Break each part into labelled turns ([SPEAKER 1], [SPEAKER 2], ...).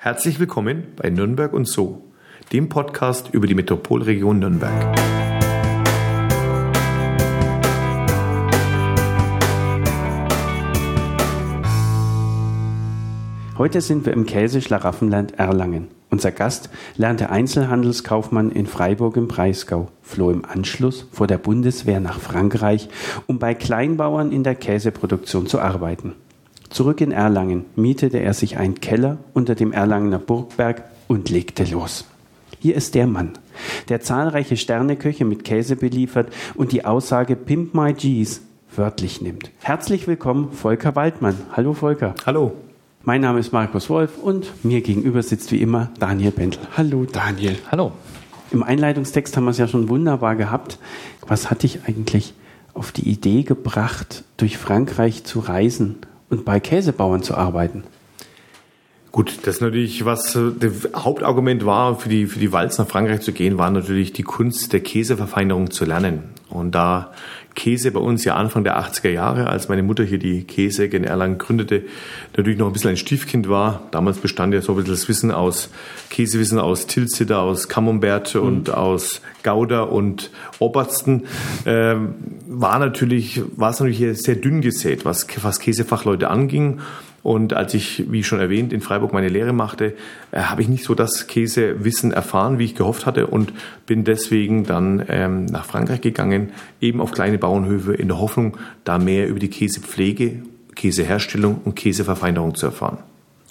[SPEAKER 1] Herzlich willkommen bei Nürnberg und So, dem Podcast über die Metropolregion Nürnberg.
[SPEAKER 2] Heute sind wir im Käseschlaraffenland Erlangen. Unser Gast lernte Einzelhandelskaufmann in Freiburg im Breisgau, floh im Anschluss vor der Bundeswehr nach Frankreich, um bei Kleinbauern in der Käseproduktion zu arbeiten. Zurück in Erlangen mietete er sich einen Keller unter dem Erlangener Burgberg und legte los. Hier ist der Mann, der zahlreiche Sterneköche mit Käse beliefert und die Aussage Pimp My G's wörtlich nimmt. Herzlich willkommen, Volker Waldmann. Hallo Volker.
[SPEAKER 1] Hallo.
[SPEAKER 2] Mein Name ist Markus Wolf und mir gegenüber sitzt wie immer Daniel Bendel. Hallo Daniel.
[SPEAKER 3] Hallo.
[SPEAKER 2] Im Einleitungstext haben wir es ja schon wunderbar gehabt. Was hat dich eigentlich auf die Idee gebracht, durch Frankreich zu reisen und bei Käsebauern zu arbeiten?
[SPEAKER 1] Gut, das ist natürlich, was äh, das Hauptargument war, für die, für die Walz nach Frankreich zu gehen, war natürlich die Kunst der Käseverfeinerung zu lernen. Und da Käse bei uns ja Anfang der 80er Jahre, als meine Mutter hier die Käse in Erlangen gründete, natürlich noch ein bisschen ein Stiefkind war. Damals bestand ja so ein bisschen das Wissen aus, Käsewissen aus Tilsiter, aus Camembert mhm. und aus Gouda und Obersten, ähm, war natürlich, war es natürlich sehr dünn gesät, was, was Käsefachleute anging. Und als ich, wie schon erwähnt, in Freiburg meine Lehre machte, äh, habe ich nicht so das Käsewissen erfahren, wie ich gehofft hatte und bin deswegen dann ähm, nach Frankreich gegangen, eben auf kleine Bauernhöfe in der Hoffnung, da mehr über die Käsepflege, Käseherstellung und Käseverfeinerung zu erfahren.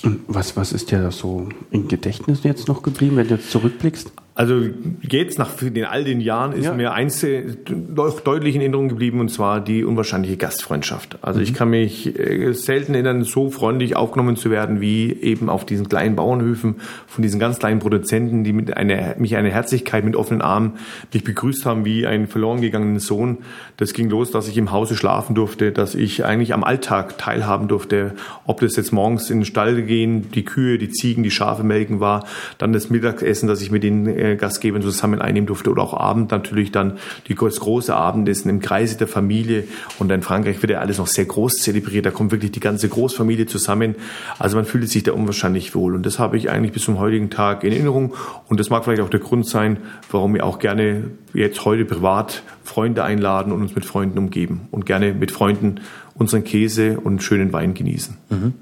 [SPEAKER 2] Und was, was ist dir da so im Gedächtnis jetzt noch geblieben, wenn du jetzt zurückblickst?
[SPEAKER 1] Also jetzt nach den all den Jahren ist ja. mir eins doch deutlich in Erinnerung geblieben und zwar die unwahrscheinliche Gastfreundschaft. Also mhm. ich kann mich äh, selten erinnern, so freundlich aufgenommen zu werden wie eben auf diesen kleinen Bauernhöfen von diesen ganz kleinen Produzenten, die mit einer, mich eine Herzlichkeit mit offenen Armen mich begrüßt haben wie einen verloren gegangenen Sohn. Das ging los, dass ich im Hause schlafen durfte, dass ich eigentlich am Alltag teilhaben durfte, ob das jetzt morgens in den Stall gehen, die Kühe, die Ziegen, die Schafe melken war, dann das Mittagessen, dass ich mit den äh, Gastgebern zusammen einnehmen durfte oder auch Abend natürlich dann die große Abendessen im Kreise der Familie. Und in Frankreich wird ja alles noch sehr groß zelebriert, da kommt wirklich die ganze Großfamilie zusammen, also man fühlt sich da unwahrscheinlich wohl. Und das habe ich eigentlich bis zum heutigen Tag in Erinnerung. Und das mag vielleicht auch der Grund sein, warum wir auch gerne jetzt heute privat Freunde einladen und uns mit Freunden umgeben und gerne mit Freunden unseren Käse und schönen Wein genießen. Mhm.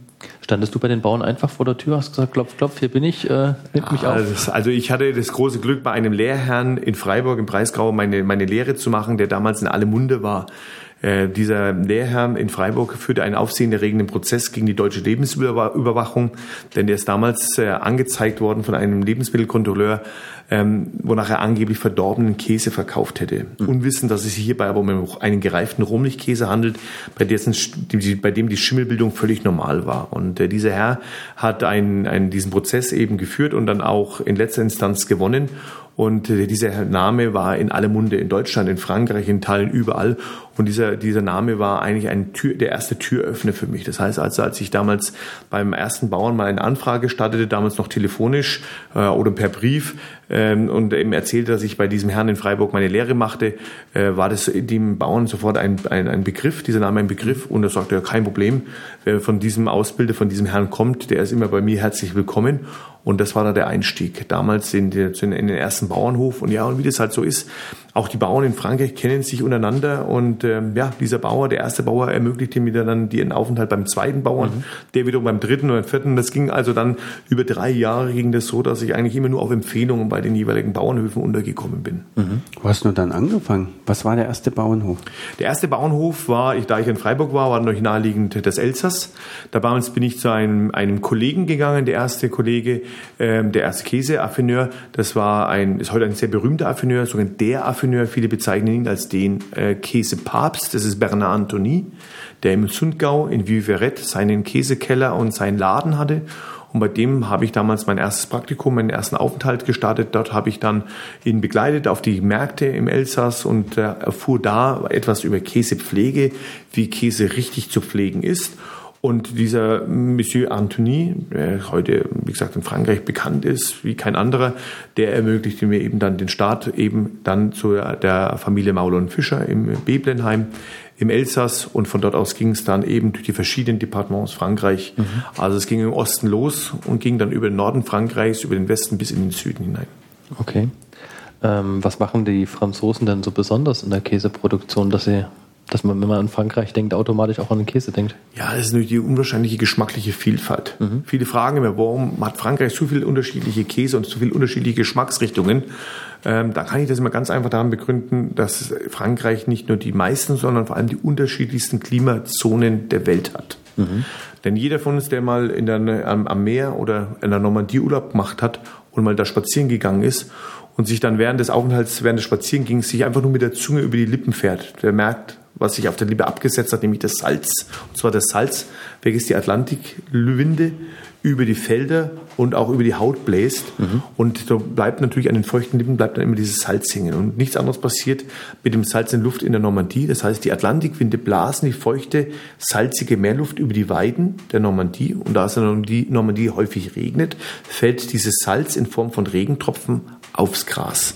[SPEAKER 3] Standest du bei den Bauern einfach vor der Tür, hast gesagt, klopf, klopf, hier bin ich, äh, nimmt mich auf?
[SPEAKER 1] Also, also ich hatte das große Glück, bei einem Lehrherrn in Freiburg im Breisgau meine, meine Lehre zu machen, der damals in Allemunde war. Äh, dieser Lehrherr in Freiburg führte einen aufsehenerregenden Prozess gegen die deutsche Lebensmittelüberwachung, denn der ist damals äh, angezeigt worden von einem Lebensmittelkontrolleur, ähm, wonach er angeblich verdorbenen Käse verkauft hätte. Mhm. Unwissend, dass es sich hierbei aber um einen gereiften Rohmilchkäse handelt, bei, dessen, bei dem die Schimmelbildung völlig normal war. Und äh, dieser Herr hat einen, einen, diesen Prozess eben geführt und dann auch in letzter Instanz gewonnen. Und äh, dieser Name war in alle Munde in Deutschland, in Frankreich, in Teilen überall. Und dieser, dieser Name war eigentlich ein Tür, der erste Türöffner für mich. Das heißt also, als ich damals beim ersten Bauern mal eine Anfrage startete, damals noch telefonisch äh, oder per Brief, ähm, und eben erzählte, dass ich bei diesem Herrn in Freiburg meine Lehre machte, äh, war das dem Bauern sofort ein, ein, ein Begriff, dieser Name ein Begriff. Und er sagte, ja, kein Problem, wer von diesem Ausbilder, von diesem Herrn kommt, der ist immer bei mir herzlich willkommen. Und das war da der Einstieg. Damals in, in den ersten Bauernhof. Und ja, und wie das halt so ist, auch die Bauern in Frankreich kennen sich untereinander und ähm, ja, dieser Bauer, der erste Bauer, ermöglichte mir dann den Aufenthalt beim zweiten Bauern, mhm. der wiederum beim dritten oder vierten. Das ging also dann über drei Jahre ging das so, dass ich eigentlich immer nur auf Empfehlungen bei den jeweiligen Bauernhöfen untergekommen bin.
[SPEAKER 2] Mhm. Wo hast du dann angefangen? Was war der erste Bauernhof?
[SPEAKER 1] Der erste Bauernhof war, ich, da ich in Freiburg war, war natürlich naheliegend das Elsass. Damals bin ich zu einem, einem Kollegen gegangen, der erste Kollege, ähm, der erste Käseaffineur. Das war ein, ist heute ein sehr berühmter Affineur, sogar der Affineur Parfümeur, viele bezeichnen ihn als den äh, Käsepapst, das ist Bernard Anthony, der im Sundgau in Viverette seinen Käsekeller und seinen Laden hatte. Und bei dem habe ich damals mein erstes Praktikum, meinen ersten Aufenthalt gestartet. Dort habe ich dann ihn begleitet auf die Märkte im Elsass und äh, erfuhr da etwas über Käsepflege, wie Käse richtig zu pflegen ist Und dieser Monsieur Anthony, der heute, wie gesagt, in Frankreich bekannt ist wie kein anderer, der ermöglichte mir eben dann den Start eben dann zu der Familie Mauler und Fischer im Beblenheim im Elsass und von dort aus ging es dann eben durch die verschiedenen Departements Frankreich. Mhm. Also es ging im Osten los und ging dann über den Norden Frankreichs, über den Westen bis in den Süden hinein.
[SPEAKER 3] Okay. Ähm, was machen die Franzosen denn so besonders in der Käseproduktion, dass sie dass man, wenn man an Frankreich denkt, automatisch auch an den Käse denkt.
[SPEAKER 1] Ja, das ist natürlich die unwahrscheinliche geschmackliche Vielfalt. Mhm. Viele fragen immer, warum hat Frankreich so viele unterschiedliche Käse und so viele unterschiedliche Geschmacksrichtungen? Ähm, da kann ich das immer ganz einfach daran begründen, dass Frankreich nicht nur die meisten, sondern vor allem die unterschiedlichsten Klimazonen der Welt hat. Mhm. Denn jeder von uns, der mal in der, am, am Meer oder in der Normandie Urlaub gemacht hat und mal da spazieren gegangen ist und sich dann während des Aufenthalts, während des Spazierengehens sich einfach nur mit der Zunge über die Lippen fährt, der merkt, was sich auf der Lippe abgesetzt hat, nämlich das Salz. Und zwar das Salz, welches die Atlantikwinde über die Felder und auch über die Haut bläst. Mhm. Und da bleibt natürlich an den feuchten Lippen bleibt dann immer dieses Salz hängen. Und nichts anderes passiert mit dem Salz in Luft in der Normandie. Das heißt, die Atlantikwinde blasen die feuchte, salzige Meerluft über die Weiden der Normandie. Und da es in der Normandie häufig regnet, fällt dieses Salz in Form von Regentropfen aufs Gras.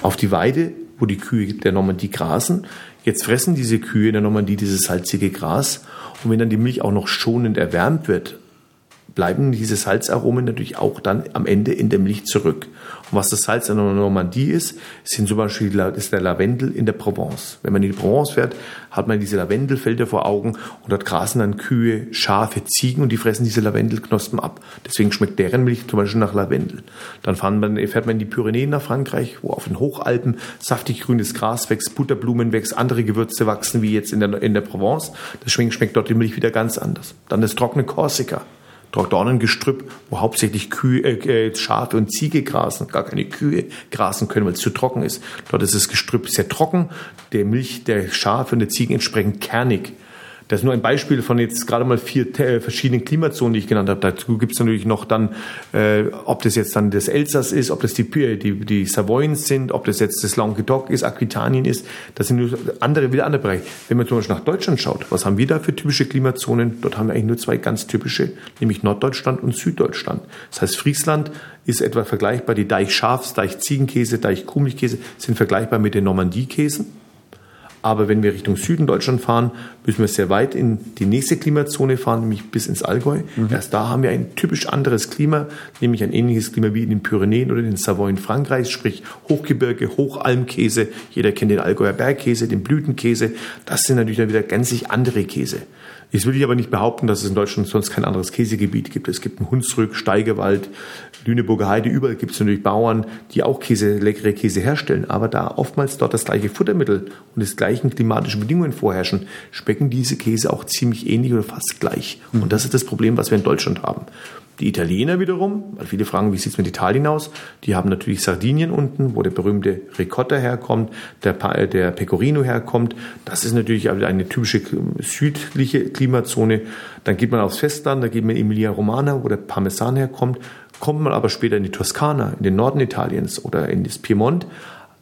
[SPEAKER 1] Auf die Weide, wo die Kühe der Normandie grasen. Jetzt fressen diese Kühe in der Normandie dieses salzige Gras. Und wenn dann die Milch auch noch schonend erwärmt wird, bleiben diese Salzaromen natürlich auch dann am Ende in der Milch zurück. Und was das Salz in der Normandie ist, sind zum Beispiel ist der Lavendel in der Provence. Wenn man in die Provence fährt, hat man diese Lavendelfelder vor Augen und dort grasen dann Kühe, Schafe, Ziegen und die fressen diese Lavendelknospen ab. Deswegen schmeckt deren Milch zum Beispiel nach Lavendel. Dann man, fährt man in die Pyrenäen nach Frankreich, wo auf den Hochalpen saftig grünes Gras wächst, Butterblumen wächst, andere Gewürze wachsen wie jetzt in der, in der Provence. Deswegen schmeckt dort die Milch wieder ganz anders. Dann das trockene Korsika. Dornengestrüpp, wo hauptsächlich Kühe, äh, Schafe und Ziege grasen, gar keine Kühe grasen können, weil es zu trocken ist. Dort ist das Gestrüpp sehr trocken, der Milch der Schafe und der Ziegen entsprechend kernig. Das ist nur ein Beispiel von jetzt gerade mal vier äh, verschiedenen Klimazonen, die ich genannt habe. Dazu gibt es natürlich noch dann, äh, ob das jetzt dann das Elsass ist, ob das die, die, die Savoyens sind, ob das jetzt das Languedoc ist, Aquitanien ist. Das sind nur andere, wieder andere Bereiche. Wenn man zum Beispiel nach Deutschland schaut, was haben wir da für typische Klimazonen? Dort haben wir eigentlich nur zwei ganz typische, nämlich Norddeutschland und Süddeutschland. Das heißt, Friesland ist etwa vergleichbar, die Deich-Schafs-, Deich-Ziegenkäse, Deich-Kuhmilchkäse sind vergleichbar mit den Normandie-Käsen. Aber wenn wir Richtung Süden Deutschland fahren, müssen wir sehr weit in die nächste Klimazone fahren, nämlich bis ins Allgäu. Mhm. Erst da haben wir ein typisch anderes Klima, nämlich ein ähnliches Klima wie in den Pyrenäen oder in den Savoyen Frankreichs, sprich Hochgebirge, Hochalmkäse. Jeder kennt den Allgäuer Bergkäse, den Blütenkäse. Das sind natürlich dann wieder gänzlich andere Käse. Jetzt will ich aber nicht behaupten, dass es in Deutschland sonst kein anderes Käsegebiet gibt. Es gibt einen Hunsrück, Steigewald, Lüneburger Heide, überall gibt es natürlich Bauern, die auch Käse, leckere Käse herstellen. Aber da oftmals dort das gleiche Futtermittel und die gleichen klimatischen Bedingungen vorherrschen, schmecken diese Käse auch ziemlich ähnlich oder fast gleich. Und das ist das Problem, was wir in Deutschland haben. Die Italiener wiederum, weil viele fragen, wie sieht es mit Italien aus? Die haben natürlich Sardinien unten, wo der berühmte Ricotta herkommt, der, der Pecorino herkommt. Das ist natürlich eine typische südliche Klimazone. Dann geht man aufs Festland, da geht man in Emilia Romana, wo der Parmesan herkommt. Kommt man aber später in die Toskana, in den Norden Italiens oder in das Piemont,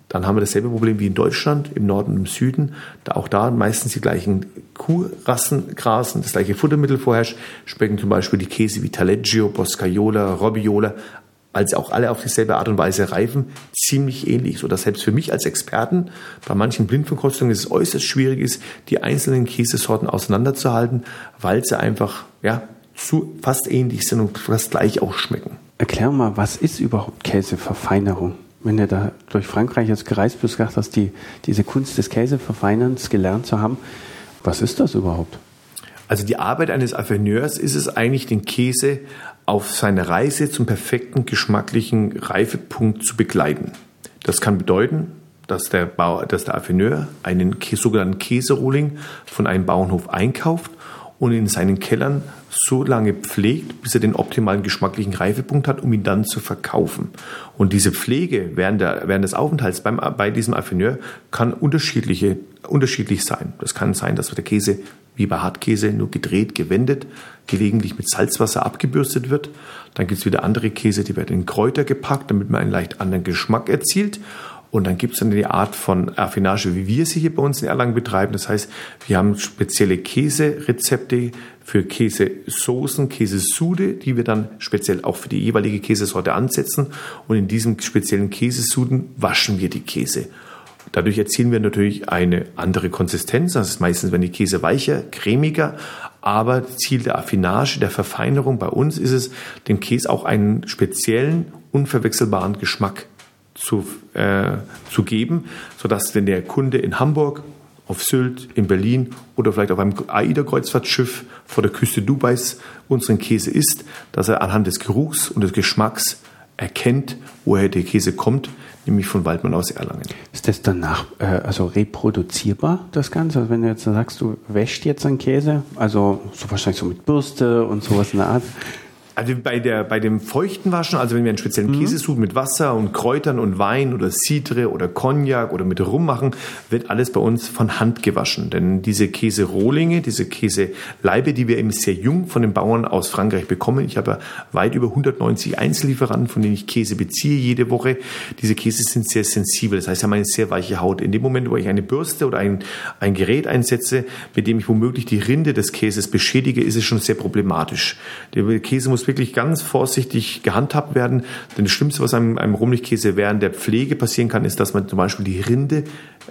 [SPEAKER 1] dann haben wir dasselbe Problem wie in Deutschland, im Norden und im Süden. Da auch da meistens die gleichen Kuhrassen grasen, das gleiche Futtermittel vorherrscht, schmecken zum Beispiel die Käse wie Taleggio, Boscaiola, Robbiola, weil sie auch alle auf dieselbe Art und Weise reifen, ziemlich ähnlich. So dass selbst für mich als Experten bei manchen Blindverkostungen es äußerst schwierig ist, die einzelnen Käsesorten auseinanderzuhalten, weil sie einfach, ja, zu fast ähnlich sind und fast gleich auch schmecken.
[SPEAKER 2] Erklär mal, was ist überhaupt Käseverfeinerung? wenn du da durch Frankreich jetzt gereist bist, gesagt hast, die, diese Kunst des Käseverfeinerns gelernt zu haben, was ist das überhaupt?
[SPEAKER 1] Also die Arbeit eines Affineurs ist es eigentlich, den Käse auf seiner Reise zum perfekten geschmacklichen Reifepunkt zu begleiten. Das kann bedeuten, dass der, Bau, dass der Affineur einen sogenannten Käserohling von einem Bauernhof einkauft und in seinen Kellern so lange pflegt, bis er den optimalen geschmacklichen Reifepunkt hat, um ihn dann zu verkaufen. Und diese Pflege während, der, während des Aufenthalts beim, bei diesem Affineur kann unterschiedliche, unterschiedlich sein. Das kann sein, dass der Käse wie bei Hartkäse nur gedreht, gewendet, gelegentlich mit Salzwasser abgebürstet wird. Dann gibt es wieder andere Käse, die werden in Kräuter gepackt, damit man einen leicht anderen Geschmack erzielt. Und dann gibt es dann die Art von Affinage, wie wir sie hier bei uns in Erlangen betreiben. Das heißt, wir haben spezielle Käserezepte für Käsesoßen, Käsesude, die wir dann speziell auch für die jeweilige Käsesorte ansetzen. Und in diesem speziellen Käsesuden waschen wir die Käse. Dadurch erzielen wir natürlich eine andere Konsistenz. Das ist meistens, wenn die Käse weicher, cremiger. Aber Ziel der Affinage, der Verfeinerung bei uns ist es, dem Käse auch einen speziellen, unverwechselbaren Geschmack zu, äh, zu geben, sodass wenn der Kunde in Hamburg, auf Sylt, in Berlin oder vielleicht auf einem AIDA-Kreuzfahrtschiff vor der Küste Dubais unseren Käse isst, dass er anhand des Geruchs und des Geschmacks erkennt, woher der Käse kommt, nämlich von Waldmann aus Erlangen.
[SPEAKER 2] Ist das danach äh, also reproduzierbar, das Ganze? Also wenn du jetzt sagst, du wäschst jetzt einen Käse, also so wahrscheinlich so mit Bürste und sowas in der Art,
[SPEAKER 1] also bei, der, bei dem feuchten Waschen, also wenn wir einen speziellen mhm. Käsesud mit Wasser und Kräutern und Wein oder Citre oder Cognac oder mit Rum machen, wird alles bei uns von Hand gewaschen. Denn diese Käserohlinge, diese Käseleibe, die wir eben sehr jung von den Bauern aus Frankreich bekommen, ich habe weit über 190 Einzellieferanten, von denen ich Käse beziehe jede Woche. Diese Käse sind sehr sensibel, das heißt, sie haben eine sehr weiche Haut. In dem Moment, wo ich eine Bürste oder ein, ein Gerät einsetze, mit dem ich womöglich die Rinde des Käses beschädige, ist es schon sehr problematisch. Der Käse muss wirklich ganz vorsichtig gehandhabt werden. Denn das Schlimmste, was einem, einem Rumlichkäse während der Pflege passieren kann, ist, dass man zum Beispiel die Rinde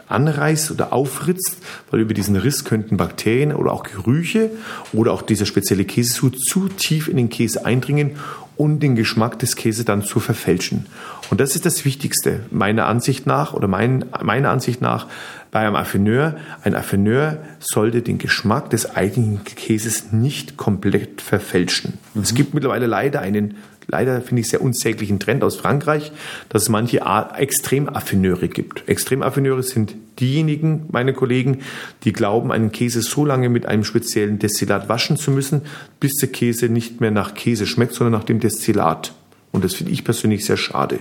[SPEAKER 1] anreißt oder aufritzt, weil über diesen Riss könnten Bakterien oder auch Gerüche oder auch dieser spezielle Käsesud zu tief in den Käse eindringen und den Geschmack des Käses dann zu verfälschen. Und das ist das Wichtigste, meiner Ansicht nach oder mein, meiner Ansicht nach, bei einem Affineur. Ein Affineur sollte den Geschmack des eigenen Käses nicht komplett verfälschen. Mhm. Es gibt mittlerweile leider einen, leider finde ich sehr unsäglichen Trend aus Frankreich, dass es manche Extremaffineure gibt. Extremaffineure sind diejenigen, meine Kollegen, die glauben, einen Käse so lange mit einem speziellen Destillat waschen zu müssen, bis der Käse nicht mehr nach Käse schmeckt, sondern nach dem Destillat. Und das finde ich persönlich sehr schade.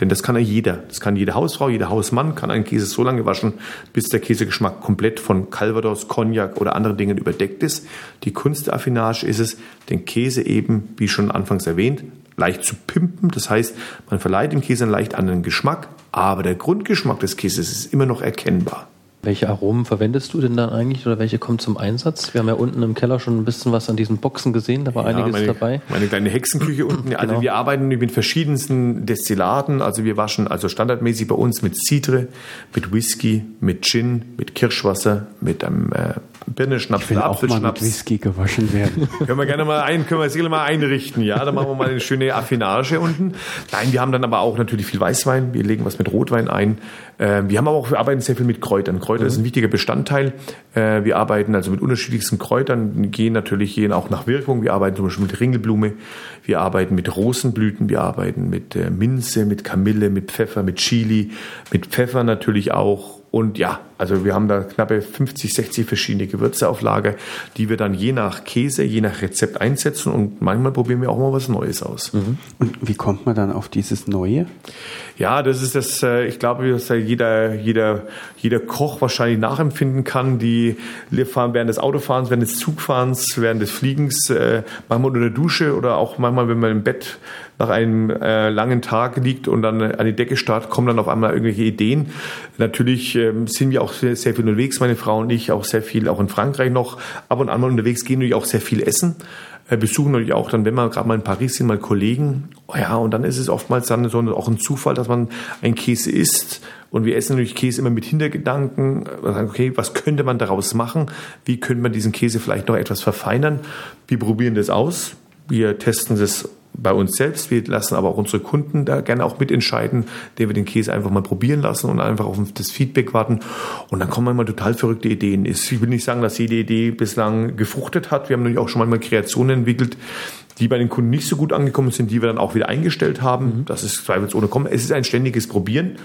[SPEAKER 1] Denn das kann ja jeder. Das kann jede Hausfrau, jeder Hausmann kann einen Käse so lange waschen, bis der Käsegeschmack komplett von Calvados, Cognac oder anderen Dingen überdeckt ist. Die Kunst der Affinage ist es, den Käse eben, wie schon anfangs erwähnt, leicht zu pimpen. Das heißt, man verleiht dem Käse einen leicht anderen Geschmack, aber der Grundgeschmack des Käses ist immer noch erkennbar.
[SPEAKER 3] Welche Aromen verwendest du denn dann eigentlich oder welche kommen zum Einsatz? Wir haben ja unten im Keller schon ein bisschen was an diesen Boxen gesehen, da war ja, einiges
[SPEAKER 1] meine,
[SPEAKER 3] dabei.
[SPEAKER 1] Meine kleine Hexenküche unten. Also genau. wir arbeiten mit verschiedensten Destillaten. Also wir waschen also standardmäßig bei uns mit Citre, mit Whisky, mit Gin, mit Kirschwasser, mit einem äh,
[SPEAKER 2] Auch mal mit Whisky gewaschen werden.
[SPEAKER 1] können wir gerne mal ein, können wir mal einrichten, ja. Da machen wir mal eine schöne Affinage unten. Nein, wir haben dann aber auch natürlich viel Weißwein. Wir legen was mit Rotwein ein. Äh, wir haben aber auch, wir arbeiten sehr viel mit Kräutern. Kräuter mhm. ist ein wichtiger Bestandteil. Äh, wir arbeiten also mit unterschiedlichsten Kräutern, gehen natürlich gehen auch nach Wirkung. Wir arbeiten zum Beispiel mit Ringelblume. Wir arbeiten mit Rosenblüten. Wir arbeiten mit äh, Minze, mit Kamille, mit Pfeffer, mit Chili, mit Pfeffer natürlich auch und ja, also wir haben da knappe 50, 60 verschiedene Gewürze auf Lager, die wir dann je nach Käse, je nach Rezept einsetzen und manchmal probieren wir auch mal was Neues aus.
[SPEAKER 2] Mhm. Und wie kommt man dann auf dieses Neue?
[SPEAKER 1] Ja, das ist das, äh, ich glaube, dass jeder, jeder, jeder Koch wahrscheinlich nachempfinden kann, die fahren während des Autofahrens, während des Zugfahrens, während des Fliegens, äh, manchmal unter der Dusche oder auch manchmal, wenn man im Bett nach einem äh, langen Tag liegt und dann an die Decke starrt, kommen dann auf einmal irgendwelche Ideen. Natürlich ähm, sind wir auch sehr, sehr viel unterwegs, meine Frau und ich, auch sehr viel, auch in Frankreich noch, ab und an mal unterwegs, gehen natürlich auch sehr viel essen besuchen natürlich auch dann, wenn wir gerade mal in Paris sind, mal Kollegen. Oh ja, und dann ist es oftmals dann so auch ein Zufall, dass man ein Käse isst. Und wir essen natürlich Käse immer mit Hintergedanken. Sagen, okay, was könnte man daraus machen? Wie könnte man diesen Käse vielleicht noch etwas verfeinern? Wir probieren das aus. Wir testen das bei uns selbst. Wir lassen aber auch unsere Kunden da gerne auch mitentscheiden, indem wir den Käse einfach mal probieren lassen und einfach auf das Feedback warten. Und dann kommen manchmal total verrückte Ideen. Ich will nicht sagen, dass jede Idee bislang gefruchtet hat. Wir haben natürlich auch schon manchmal Kreationen entwickelt, die bei den Kunden nicht so gut angekommen sind, die wir dann auch wieder eingestellt haben. Mhm. Das ist zweifelsohne kommen. Es ist ein ständiges Probieren.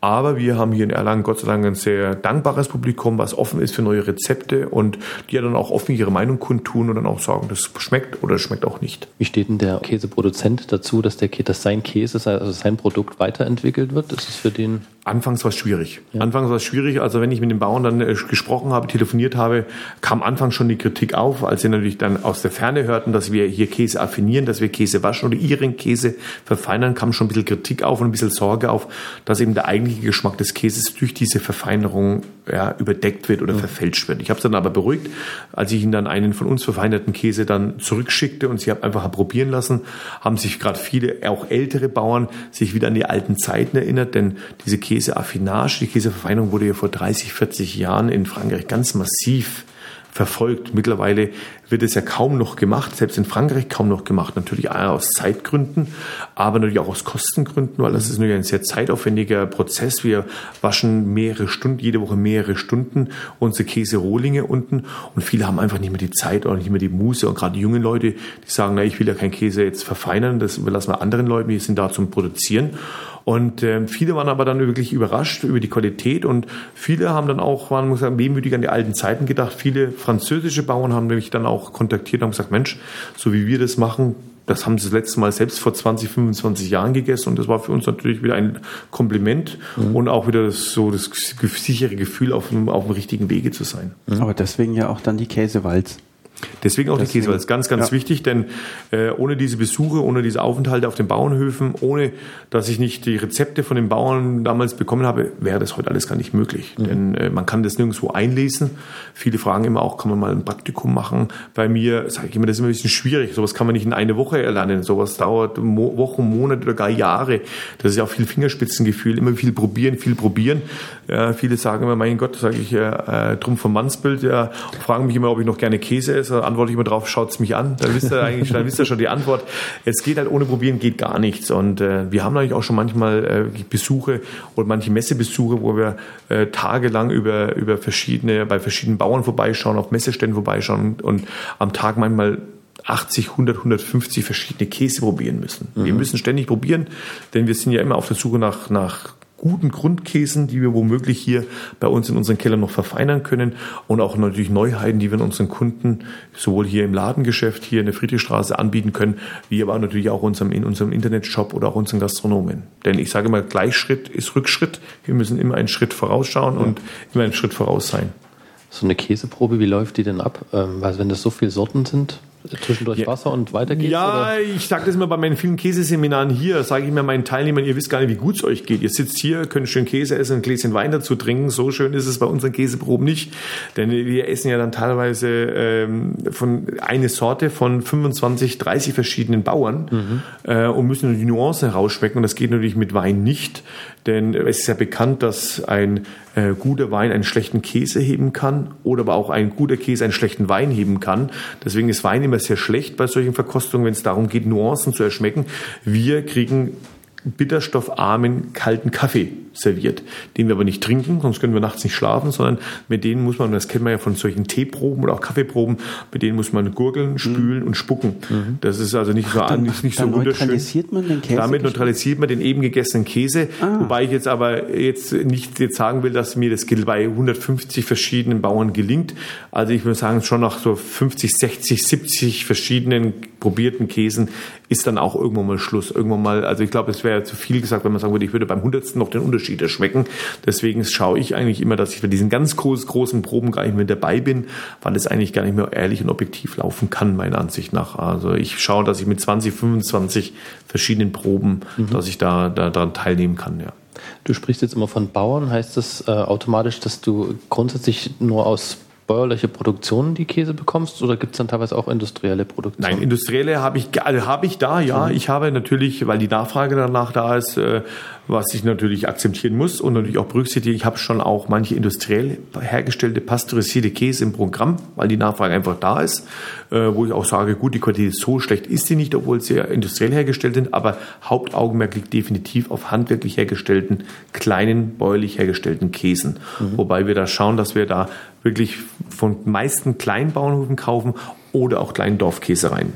[SPEAKER 1] Aber wir haben hier in Erlangen Gott sei Dank ein sehr dankbares Publikum, was offen ist für neue Rezepte und die ja dann auch offen ihre Meinung kundtun und dann auch sagen, das schmeckt oder das schmeckt auch nicht.
[SPEAKER 3] Wie steht denn der Käseproduzent dazu, dass, der, dass sein Käse, also sein Produkt weiterentwickelt wird? Ist es für den
[SPEAKER 1] Anfangs war es schwierig. Ja. Anfangs war es schwierig. Also wenn ich mit den Bauern dann äh, gesprochen habe, telefoniert habe, kam anfangs schon die Kritik auf, als sie natürlich dann aus der Ferne hörten, dass wir hier Käse Käse affinieren, dass wir Käse waschen oder ihren Käse verfeinern, kam schon ein bisschen Kritik auf und ein bisschen Sorge auf, dass eben der eigentliche Geschmack des Käses durch diese Verfeinerung ja, überdeckt wird oder ja. verfälscht wird. Ich habe es dann aber beruhigt, als ich ihnen dann einen von uns verfeinerten Käse dann zurückschickte und sie haben einfach probieren lassen, haben sich gerade viele, auch ältere Bauern, sich wieder an die alten Zeiten erinnert, denn diese Käseaffinage, die Käseverfeinerung wurde ja vor 30, 40 Jahren in Frankreich ganz massiv verfolgt. Mittlerweile wird es ja kaum noch gemacht, selbst in Frankreich kaum noch gemacht. Natürlich aus Zeitgründen, aber natürlich auch aus Kostengründen, weil das ist natürlich ein sehr zeitaufwendiger Prozess. Wir waschen mehrere Stunden, jede Woche mehrere Stunden unsere Käserohlinge unten und viele haben einfach nicht mehr die Zeit oder nicht mehr die Muße und gerade die jungen Leute, die sagen, na, ich will ja keinen Käse jetzt verfeinern, das überlassen wir anderen Leuten, wir sind da zum Produzieren. Und äh, viele waren aber dann wirklich überrascht über die Qualität und viele haben dann auch, waren muss sagen, wehmütig an die alten Zeiten gedacht. Viele französische Bauern haben nämlich dann auch kontaktiert und gesagt, Mensch, so wie wir das machen, das haben sie das letzte Mal selbst vor 20, 25 Jahren gegessen und das war für uns natürlich wieder ein Kompliment mhm. und auch wieder das, so das sichere Gefühl, auf dem, auf dem richtigen Wege zu sein.
[SPEAKER 2] Aber deswegen ja auch dann die Käsewalz.
[SPEAKER 1] Deswegen auch Deswegen, die Käsewalz. Ganz, ganz ja. wichtig, denn äh, ohne diese Besuche, ohne diese Aufenthalte auf den Bauernhöfen, ohne dass ich nicht die Rezepte von den Bauern damals bekommen habe, wäre das heute alles gar nicht möglich. Mhm. Denn äh, man kann das nirgendwo einlesen. Viele fragen immer auch, kann man mal ein Praktikum machen? Bei mir sage ich immer, das ist immer ein bisschen schwierig. Sowas kann man nicht in eine Woche erlernen. Sowas dauert Mo Wochen, Monate oder gar Jahre. Das ist ja auch viel Fingerspitzengefühl, immer viel probieren, viel probieren. Ja, viele sagen immer, mein Gott, sage ich äh, drum vom Mannsbild, ja, fragen mich immer, ob ich noch gerne Käse esse. Antworte ich immer drauf, schaut's mich an. Dann wisst ihr eigentlich, dann wisst ihr schon die Antwort. Es geht halt ohne Probieren geht gar nichts. Und äh, wir haben natürlich auch schon manchmal äh, Besuche oder manche Messebesuche, wo wir äh, tagelang über über verschiedene bei verschiedenen Bauern vorbeischauen, auf Messeständen vorbeischauen und, und am Tag manchmal 80, 100, 150 verschiedene Käse probieren müssen. Mhm. Wir müssen ständig probieren, denn wir sind ja immer auf der Suche nach, nach guten Grundkäsen, die wir womöglich hier bei uns in unseren Kellern noch verfeinern können und auch natürlich Neuheiten, die wir unseren Kunden sowohl hier im Ladengeschäft, hier in der Friedrichstraße anbieten können, wie aber natürlich auch unserem, in unserem Internetshop oder auch unseren Gastronomen. Denn ich sage immer, Gleichschritt ist Rückschritt. Wir müssen immer einen Schritt vorausschauen ja. und immer einen Schritt voraus sein.
[SPEAKER 3] So eine Käseprobe, wie läuft die denn ab? Ähm, weil wenn das so viele Sorten sind, zwischendurch ja. Wasser und weiter geht's?
[SPEAKER 1] Ja, oder? ich sage das immer bei meinen vielen Käseseminaren hier, sage ich mir meinen Teilnehmern, ihr wisst gar nicht, wie gut es euch geht. Ihr sitzt hier, könnt schön Käse essen, ein Gläschen Wein dazu trinken. So schön ist es bei unseren Käseproben nicht. Denn wir essen ja dann teilweise ähm, von eine Sorte von 25, 30 verschiedenen Bauern mhm. äh, und müssen die Nuancen herausschmecken. Und das geht natürlich mit Wein nicht. Denn es ist ja bekannt, dass ein äh, guter Wein einen schlechten Käse heben kann oder aber auch ein guter Käse einen schlechten Wein heben kann. Deswegen ist Wein immer sehr schlecht bei solchen Verkostungen, wenn es darum geht, Nuancen zu erschmecken. Wir kriegen bitterstoffarmen kalten Kaffee serviert, den wir aber nicht trinken, sonst können wir nachts nicht schlafen, sondern mit denen muss man, das kennt man ja von solchen Teeproben oder auch Kaffeeproben, mit denen muss man gurgeln, spülen mhm. und spucken. Mhm. Das ist also nicht so,
[SPEAKER 2] Ach, dann,
[SPEAKER 1] nicht, nicht so wunderschön.
[SPEAKER 2] neutralisiert man den Käse?
[SPEAKER 1] Damit neutralisiert man den eben gegessenen Käse, ah. wobei ich jetzt aber jetzt nicht jetzt sagen will, dass mir das bei 150 verschiedenen Bauern gelingt. Also ich würde sagen, schon nach so 50, 60, 70 verschiedenen probierten Käsen ist dann auch irgendwann mal Schluss. Irgendwann mal, also ich glaube, es wäre zu viel gesagt, wenn man sagen würde, ich würde beim hundertsten noch den Unterschied erschmecken. Deswegen schaue ich eigentlich immer, dass ich bei diesen ganz groß, großen Proben gar nicht mehr dabei bin, weil es eigentlich gar nicht mehr ehrlich und objektiv laufen kann, meiner Ansicht nach. Also ich schaue, dass ich mit 20, 25 verschiedenen Proben, mhm. dass ich da, da daran teilnehmen kann, ja.
[SPEAKER 3] Du sprichst jetzt immer von Bauern. Heißt das äh, automatisch, dass du grundsätzlich nur aus bäuerliche Produktionen die Käse bekommst oder gibt es dann teilweise auch industrielle Produktionen?
[SPEAKER 1] Nein, industrielle habe ich, also habe ich da, ja. Mhm. Ich habe natürlich, weil die Nachfrage danach da ist, äh, was ich natürlich akzeptieren muss und natürlich auch berücksichtige. Ich habe schon auch manche industriell hergestellte pasteurisierte Käse im Programm, weil die Nachfrage einfach da ist, äh, wo ich auch sage, gut, die Qualität so schlecht ist sie nicht, obwohl sie industriell hergestellt sind, aber Hauptaugenmerk liegt definitiv auf handwerklich hergestellten, kleinen, bäuerlich hergestellten Käsen. Mhm. Wobei wir da schauen, dass wir da wirklich von meisten Kleinbauernhöfen kaufen oder auch kleinen Dorfkäsereien.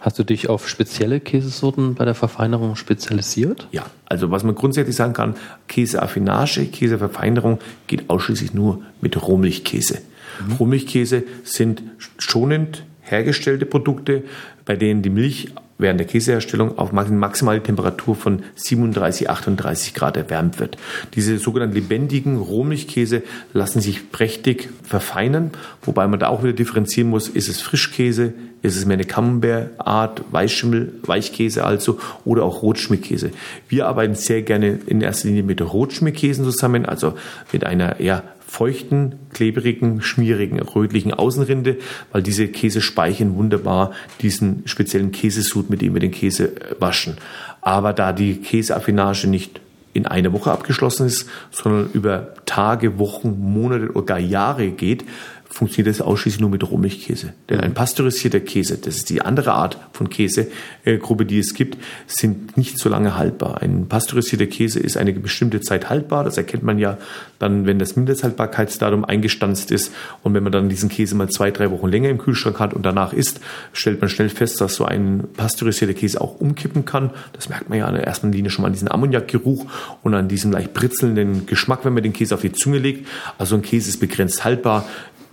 [SPEAKER 3] Hast du dich auf spezielle Käsesorten bei der Verfeinerung spezialisiert?
[SPEAKER 1] Ja, also was man grundsätzlich sagen kann, Käseaffinage, Käseverfeinerung geht ausschließlich nur mit Rohmilchkäse. Mhm. Rohmilchkäse sind schonend hergestellte Produkte, bei denen die Milch während der Käseherstellung auf maximale Temperatur von 37, 38 Grad erwärmt wird. Diese sogenannten lebendigen Rohmilchkäse lassen sich prächtig verfeinern, wobei man da auch wieder differenzieren muss, ist es Frischkäse, ist es mehr eine Camembert-Art, Weißschimmel, Weichkäse also oder auch Rotschmickkäse. Wir arbeiten sehr gerne in erster Linie mit Rotschmickkäsen zusammen, also mit einer eher feuchten, klebrigen, schmierigen, rötlichen Außenrinde, weil diese Käse speichern wunderbar diesen speziellen Käsesud, mit dem wir den Käse äh, waschen. Aber da die Käseaffinage nicht in einer Woche abgeschlossen ist, sondern über Tage, Wochen, Monate oder gar Jahre geht, funktioniert das ausschließlich nur mit Rohmilchkäse. Denn ein pasteurisierter Käse, das ist die andere Art von Käsegruppe, die es gibt, sind nicht so lange haltbar. Ein pasteurisierter Käse ist eine bestimmte Zeit haltbar. Das erkennt man ja dann, wenn das Mindesthaltbarkeitsdatum eingestanzt ist. Und wenn man dann diesen Käse mal zwei, drei Wochen länger im Kühlschrank hat und danach isst, stellt man schnell fest, dass so ein pasteurisierter Käse auch umkippen kann. Das merkt man ja in der ersten Linie schon mal an diesem Ammoniakgeruch und an diesem leicht britzelnden Geschmack, wenn man den Käse auf die Zunge legt. Also ein Käse ist begrenzt haltbar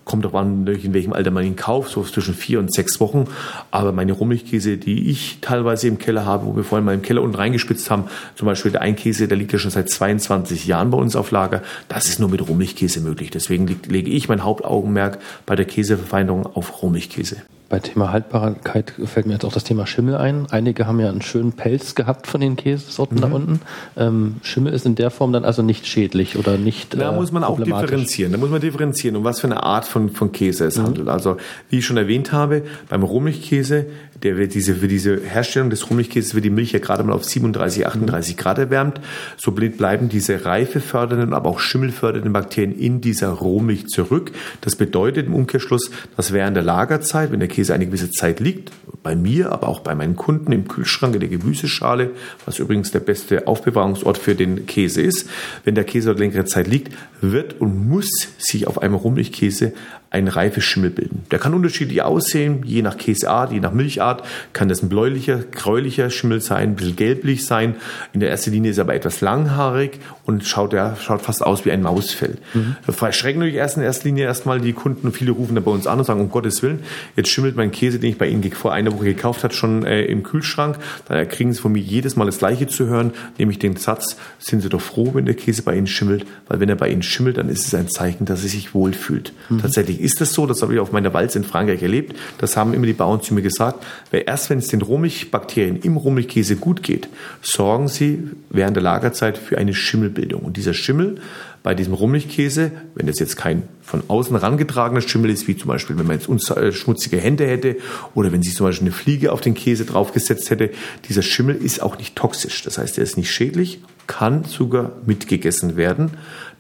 [SPEAKER 1] kommt auch an, in welchem Alter man ihn kauft, so zwischen vier und sechs Wochen. Aber meine Rummelkäse, die ich teilweise im Keller habe, wo wir vorhin mal im Keller unten reingespitzt haben, zum Beispiel der Einkäse, der liegt ja schon seit 22 Jahren bei uns auf Lager, das ist nur mit Rummigkäse möglich. Deswegen lege ich mein Hauptaugenmerk bei der Käseverfeinerung auf Rummigkäse.
[SPEAKER 3] Bei Thema Haltbarkeit fällt mir jetzt auch das Thema Schimmel ein. Einige haben ja einen schönen Pelz gehabt von den Käsesorten mhm. da unten. Ähm, Schimmel ist in der Form dann also nicht schädlich oder nicht.
[SPEAKER 1] Da äh, muss man auch differenzieren. Da muss man differenzieren, um was für eine Art von, von Käse es mhm. handelt. Also, wie ich schon erwähnt habe, beim Rohmilchkäse der wird diese, für diese Herstellung des Rohmilchkäses wird die Milch ja gerade mal auf 37, 38 Grad erwärmt. So bleiben diese reifefördernden, aber auch schimmelfördernden Bakterien in dieser Rohmilch zurück. Das bedeutet im Umkehrschluss, dass während der Lagerzeit, wenn der Käse eine gewisse Zeit liegt, bei mir, aber auch bei meinen Kunden im Kühlschrank in der Gemüseschale, was übrigens der beste Aufbewahrungsort für den Käse ist, wenn der Käse dort längere Zeit liegt, wird und muss sich auf einem Rohmilchkäse ein Reifeschimmel bilden. Der kann unterschiedlich aussehen, je nach Käseart, je nach Milchart kann das ein bläulicher, gräulicher Schimmel sein, ein bisschen gelblich sein. In der ersten Linie ist er aber etwas langhaarig und schaut, ja, schaut fast aus wie ein Mausfell. Mhm. Verschrecken natürlich erst in erster Linie erstmal die Kunden. Viele rufen da bei uns an und sagen, um Gottes Willen, jetzt schimmelt mein Käse, den ich bei Ihnen vor einer Woche gekauft habe, schon äh, im Kühlschrank. Da kriegen Sie von mir jedes Mal das Gleiche zu hören, nämlich den Satz, sind Sie doch froh, wenn der Käse bei Ihnen schimmelt, weil wenn er bei Ihnen schimmelt, dann ist es ein Zeichen, dass er sich wohlfühlt. Mhm. Tatsächlich Tatsächlich ist es so, das habe ich auf meiner Walz in Frankreich erlebt. Das haben immer die Bauern zu mir gesagt, weil erst wenn es den Rohmilchbakterien im Rohmilchkäse gut geht, sorgen sie während der Lagerzeit für eine Schimmelbildung. Und dieser Schimmel bei diesem Rohmilchkäse, wenn das jetzt kein von außen herangetragener Schimmel ist, wie zum Beispiel, wenn man jetzt äh, schmutzige Hände hätte oder wenn sich zum Beispiel eine Fliege auf den Käse draufgesetzt hätte, dieser Schimmel ist auch nicht toxisch. Das heißt, er ist nicht schädlich, kann sogar mitgegessen werden.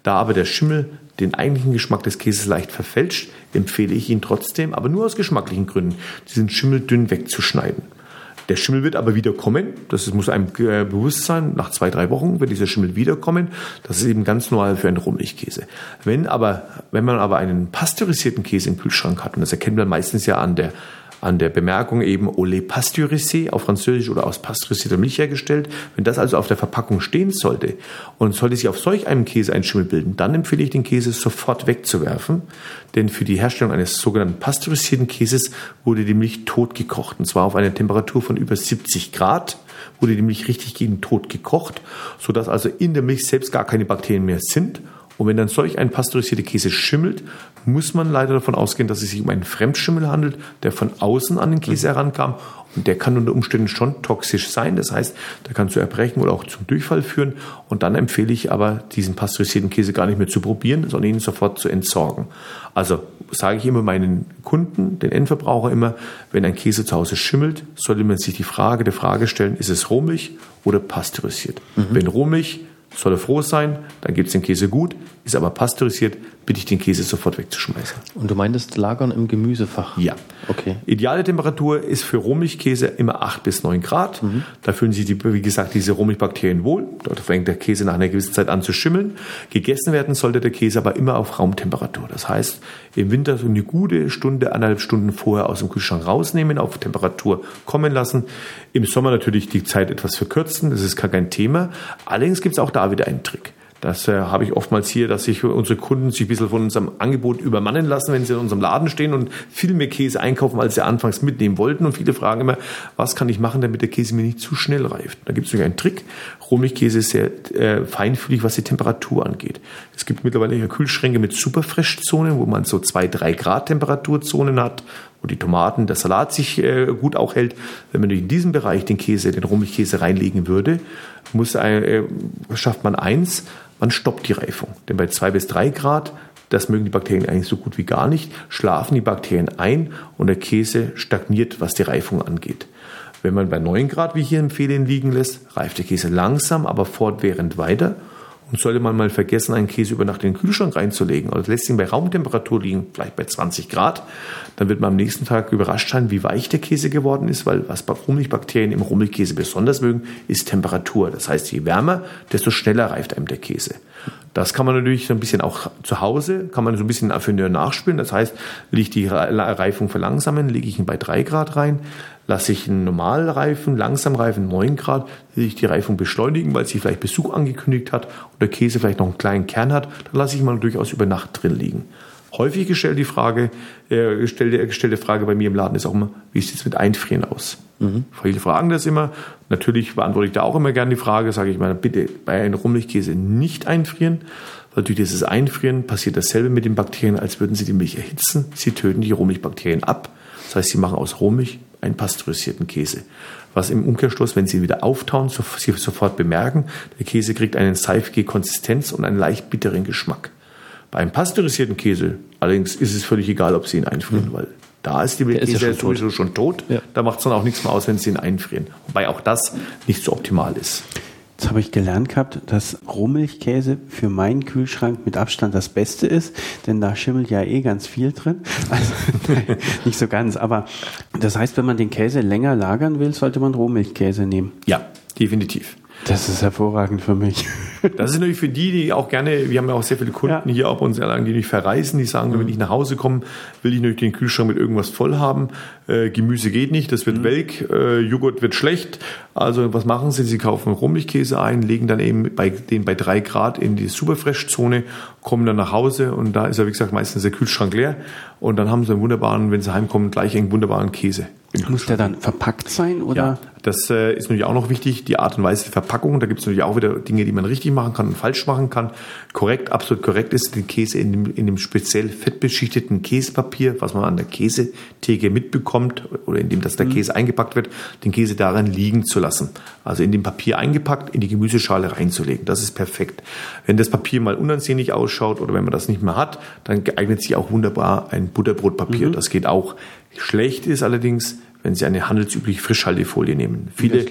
[SPEAKER 1] Da aber der Schimmel den eigentlichen Geschmack des Käses leicht verfälscht, empfehle ich ihn trotzdem, aber nur aus geschmacklichen Gründen, diesen Schimmel dünn wegzuschneiden. Der Schimmel wird aber wieder kommen. Das muss einem äh, bewusst sein. Nach zwei, drei Wochen wird dieser Schimmel wiederkommen. Das ist eben ganz normal für einen Rohmilchkäse. Wenn aber, wenn man aber einen pasteurisierten Käse im Kühlschrank hat, und das erkennt man meistens ja an der an der Bemerkung eben au lait pasteurisé auf Französisch oder aus pasteurisierter Milch hergestellt. Wenn das also auf der Verpackung stehen sollte und sollte sich auf solch einem Käse ein Schimmel bilden, dann empfehle ich den Käse sofort wegzuwerfen, denn für die Herstellung eines sogenannten pasteurisierten Käses wurde die Milch tot gekocht und zwar auf einer Temperatur von über 70 Grad wurde die Milch richtig gegen tot gekocht, sodass also in der Milch selbst gar keine Bakterien mehr sind und wenn dann solch ein pasteurisierter Käse schimmelt, muss man leider davon ausgehen, dass es sich um einen Fremdschimmel handelt, der von außen an den Käse mhm. herankam. Und der kann unter Umständen schon toxisch sein. Das heißt, der kann zu Erbrechen oder auch zum Durchfall führen. Und dann empfehle ich aber, diesen pasteurisierten Käse gar nicht mehr zu probieren, sondern ihn sofort zu entsorgen. Also sage ich immer meinen Kunden, den Endverbraucher immer, wenn ein Käse zu Hause schimmelt, sollte man sich die Frage der Frage stellen, ist es Rohmilch oder pasteurisiert? Mhm. Wenn Rohmilch, soll er froh sein, dann gibt es den Käse gut, ist aber pasteurisiert, bitte ich den Käse sofort wegzuschmeißen.
[SPEAKER 3] Und du meintest lagern im Gemüsefach?
[SPEAKER 1] Ja. Okay. Ideale Temperatur ist für Rohmilchkäse immer 8 bis 9 Grad. Mhm. Da fühlen sich, die, wie gesagt, diese Rohmilchbakterien wohl. Dort fängt der Käse nach einer gewissen Zeit an zu schimmeln. Gegessen werden sollte der Käse aber immer auf Raumtemperatur. Das heißt, im Winter so eine gute Stunde, anderthalb Stunden vorher aus dem Kühlschrank rausnehmen, auf Temperatur kommen lassen. Im Sommer natürlich die Zeit etwas verkürzen, das ist gar kein Thema. Allerdings gibt es auch da wieder einen Trick. Das äh, habe ich oftmals hier, dass sich unsere Kunden sich ein bisschen von unserem Angebot übermannen lassen, wenn sie in unserem Laden stehen und viel mehr Käse einkaufen, als sie anfangs mitnehmen wollten. Und viele fragen immer, was kann ich machen, damit der Käse mir nicht zu schnell reift? Da gibt es einen Trick. Rohmilchkäse ist sehr äh, feinfühlig, was die Temperatur angeht. Es gibt mittlerweile Kühlschränke mit Superfresh-Zonen, wo man so zwei, drei Grad Temperaturzonen hat, wo die Tomaten, der Salat sich äh, gut auch hält. Wenn man in diesem Bereich den Käse, den Rohmilchkäse reinlegen würde, muss, äh, schafft man eins, man stoppt die Reifung. Denn bei zwei bis drei Grad, das mögen die Bakterien eigentlich so gut wie gar nicht, schlafen die Bakterien ein und der Käse stagniert, was die Reifung angeht. Wenn man bei 9 Grad, wie hier empfehlen, liegen lässt, reift der Käse langsam, aber fortwährend weiter und sollte man mal vergessen, einen Käse über Nacht in den Kühlschrank reinzulegen oder lässt ihn bei Raumtemperatur liegen, vielleicht bei 20 Grad, dann wird man am nächsten Tag überrascht sein, wie weich der Käse geworden ist, weil was Rummelbakterien im Rummelkäse besonders mögen, ist Temperatur. Das heißt, je wärmer, desto schneller reift einem der Käse. Das kann man natürlich so ein bisschen auch zu Hause, kann man so ein bisschen Affineur nachspülen. Das heißt, will ich die Reifung verlangsamen, lege ich ihn bei 3 Grad rein. Lasse ich einen Normalreifen, Langsamreifen 9 Grad, will ich die Reifung beschleunigen, weil sie vielleicht Besuch angekündigt hat und der Käse vielleicht noch einen kleinen Kern hat, dann lasse ich mal durchaus über Nacht drin liegen. Häufig gestellt die Frage, äh, gestellte, gestellte Frage bei mir im Laden ist auch immer, wie sieht es mit Einfrieren aus? Mhm. Viele fragen das immer. Natürlich beantworte ich da auch immer gerne die Frage, sage ich mal, bitte bei einem Rummilchkäse nicht einfrieren, weil durch dieses Einfrieren passiert dasselbe mit den Bakterien, als würden sie die Milch erhitzen. Sie töten die Rohmilchbakterien ab. Das heißt, sie machen aus Rohmilch einen pasteurisierten Käse. Was im Umkehrschluss, wenn sie wieder auftauen, so, sie sofort bemerken, der Käse kriegt eine seifige Konsistenz und einen leicht bitteren Geschmack. Bei einem pasteurisierten Käse allerdings ist es völlig egal, ob Sie ihn einfrieren, mhm. weil da ist die Käse ja schon sowieso tot. schon tot. Ja. Da macht es dann auch nichts mehr aus, wenn Sie ihn einfrieren. Wobei auch das nicht so optimal ist.
[SPEAKER 2] Jetzt habe ich gelernt gehabt, dass Rohmilchkäse für meinen Kühlschrank mit Abstand das Beste ist, denn da schimmelt ja eh ganz viel drin. Also nicht so ganz, aber das heißt, wenn man den Käse länger lagern will, sollte man Rohmilchkäse nehmen.
[SPEAKER 1] Ja, definitiv.
[SPEAKER 2] Das ist hervorragend für mich.
[SPEAKER 1] Das ist natürlich für die, die auch gerne, wir haben ja auch sehr viele Kunden ja. hier auf uns erlangen, die nicht verreisen, die sagen, mhm. wenn ich nach Hause komme, will ich natürlich den Kühlschrank mit irgendwas voll haben. Äh, Gemüse geht nicht, das wird mhm. welk, äh, Joghurt wird schlecht. Also was machen sie? Sie kaufen Rumlichkäse ein, legen dann eben bei den bei drei Grad in die Superfresh-Zone, kommen dann nach Hause und da ist ja wie gesagt meistens der Kühlschrank leer und dann haben sie einen wunderbaren, wenn sie heimkommen, gleich einen wunderbaren Käse.
[SPEAKER 2] Muss der dann verpackt sein oder? Ja,
[SPEAKER 1] das äh, ist natürlich auch noch wichtig, die Art und Weise der Verpackung. Da gibt es natürlich auch wieder Dinge, die man richtig machen kann und falsch machen kann. Korrekt, absolut korrekt ist, den Käse in dem, in dem speziell fettbeschichteten Käsepapier, was man an der Käsetheke mitbekommt oder in dem das der mhm. Käse eingepackt wird, den Käse darin liegen zu lassen. Also in dem Papier eingepackt, in die Gemüseschale reinzulegen. Das ist perfekt. Wenn das Papier mal unansehnlich ausschaut oder wenn man das nicht mehr hat, dann geeignet sich auch wunderbar ein Butterbrotpapier. Mhm. Das geht auch. Schlecht ist allerdings, wenn Sie eine handelsübliche Frischhaltefolie nehmen. Viele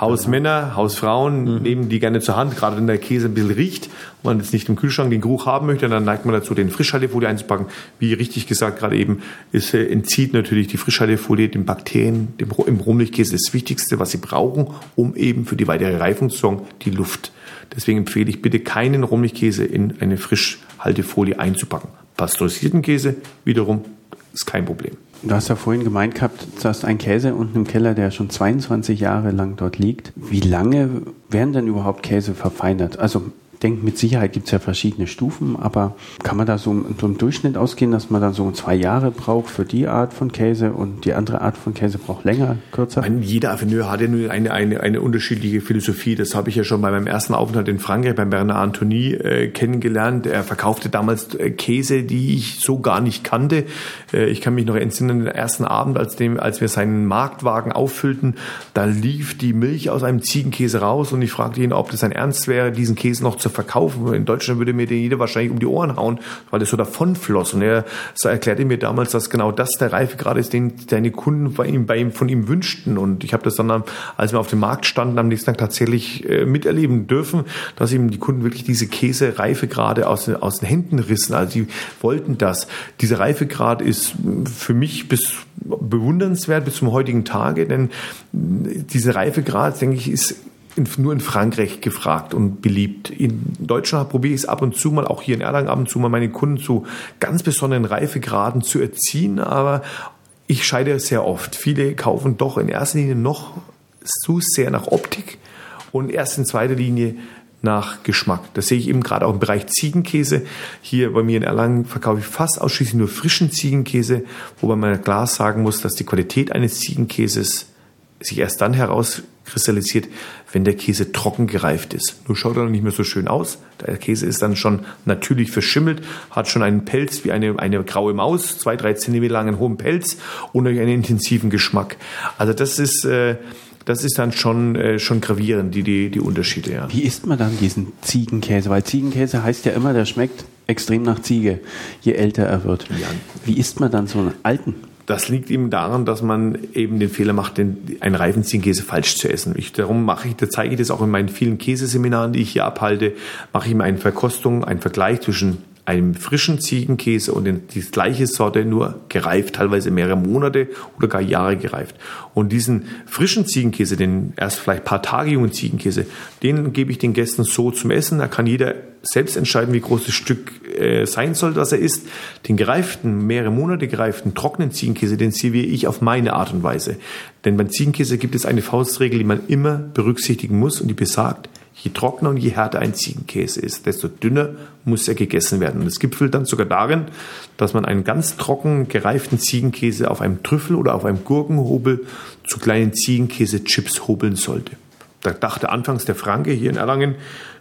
[SPEAKER 1] Hausmänner, Hausfrauen mhm. nehmen die gerne zur Hand, gerade wenn der Käse ein bisschen riecht und man jetzt nicht im Kühlschrank den Geruch haben möchte, dann neigt man dazu, den Frischhaltefolie einzupacken. Wie richtig gesagt gerade eben, es äh, entzieht natürlich die Frischhaltefolie den Bakterien, dem, im Rumlichkäse das Wichtigste, was sie brauchen, um eben für die weitere Reifung zu sorgen, die Luft. Deswegen empfehle ich bitte keinen Rumlichkäse in eine Frischhaltefolie einzupacken. Pasteurisierten Käse wiederum ist kein Problem.
[SPEAKER 2] Du hast ja vorhin gemeint gehabt, du hast einen Käse unten im Keller, der schon 22 Jahre lang dort liegt. Wie lange werden denn überhaupt Käse verfeinert? Also denke, mit Sicherheit gibt es ja verschiedene Stufen, aber kann man da so, so im Durchschnitt ausgehen, dass man dann so zwei Jahre braucht für die Art von Käse und die andere Art von Käse braucht länger, kürzer?
[SPEAKER 1] Meine, jeder Affineur hat ja nur eine, eine, eine unterschiedliche Philosophie. Das habe ich ja schon bei meinem ersten Aufenthalt in Frankreich beim Bernard Anthony äh, kennengelernt. Er verkaufte damals äh, Käse, die ich so gar nicht kannte. Äh, ich kann mich noch entsinnen, den ersten Abend, als, dem, als wir seinen Marktwagen auffüllten, da lief die Milch aus einem Ziegenkäse raus und ich fragte ihn, ob das sein Ernst wäre, diesen Käse noch zu verkaufen. In Deutschland würde mir jeder wahrscheinlich um die Ohren hauen, weil das so davonfloss. Und er erklärte mir damals, dass genau das der Reifegrad ist, den seine Kunden bei ihm, bei ihm, von ihm wünschten. Und ich habe das dann, als wir auf dem Markt standen, am nächsten Tag tatsächlich äh, miterleben dürfen, dass ihm die Kunden wirklich diese Käse-Reifegrade aus, aus den Händen rissen. Also sie wollten das. Dieser Reifegrad ist für mich bis bewundernswert bis zum heutigen Tage, denn diese Reifegrad, denke ich, ist in, nur in Frankreich gefragt und beliebt. In Deutschland probiere ich es ab und zu mal, auch hier in Erlangen ab und zu mal meine Kunden zu ganz besonderen Reifegraden zu erziehen, aber ich scheide sehr oft. Viele kaufen doch in erster Linie noch zu sehr nach Optik und erst in zweiter Linie nach Geschmack. Das sehe ich eben gerade auch im Bereich Ziegenkäse. Hier bei mir in Erlangen verkaufe ich fast ausschließlich nur frischen Ziegenkäse, wobei man klar sagen muss, dass die Qualität eines Ziegenkäses sich erst dann herauskristallisiert, wenn der Käse trocken gereift ist. Nur schaut er noch nicht mehr so schön aus. Der Käse ist dann schon natürlich verschimmelt, hat schon einen Pelz wie eine, eine graue Maus, zwei, drei Zentimeter langen hohen Pelz und einen intensiven Geschmack. Also das ist, äh, das ist dann schon, äh, schon gravierend, die, die, die Unterschiede. Ja.
[SPEAKER 2] Wie isst man dann diesen Ziegenkäse? Weil Ziegenkäse heißt ja immer, der schmeckt extrem nach Ziege, je älter er wird. Ja. Wie isst man dann so einen alten?
[SPEAKER 1] Das liegt eben daran, dass man eben den Fehler macht, den, einen reifen Ziegenkäse falsch zu essen. Ich, darum mache ich, da zeige ich das auch in meinen vielen Käseseminaren, die ich hier abhalte, mache ich immer eine Verkostung, einen Vergleich zwischen einem frischen Ziegenkäse und die gleiche Sorte nur gereift, teilweise mehrere Monate oder gar Jahre gereift. Und diesen frischen Ziegenkäse, den erst vielleicht paar Tage jungen Ziegenkäse, den gebe ich den Gästen so zum Essen. Da kann jeder selbst entscheiden, wie groß das Stück äh, sein soll, das er isst. Den gereiften, mehrere Monate gereiften, trockenen Ziegenkäse, den serviere ich auf meine Art und Weise. Denn beim Ziegenkäse gibt es eine Faustregel, die man immer berücksichtigen muss und die besagt, Je trockener und je härter ein Ziegenkäse ist, desto dünner muss er gegessen werden. Und es gipfelt dann sogar darin, dass man einen ganz trocken gereiften Ziegenkäse auf einem Trüffel oder auf einem Gurkenhobel zu kleinen Ziegenkäse-Chips hobeln sollte. Da dachte anfangs der Franke hier in Erlangen,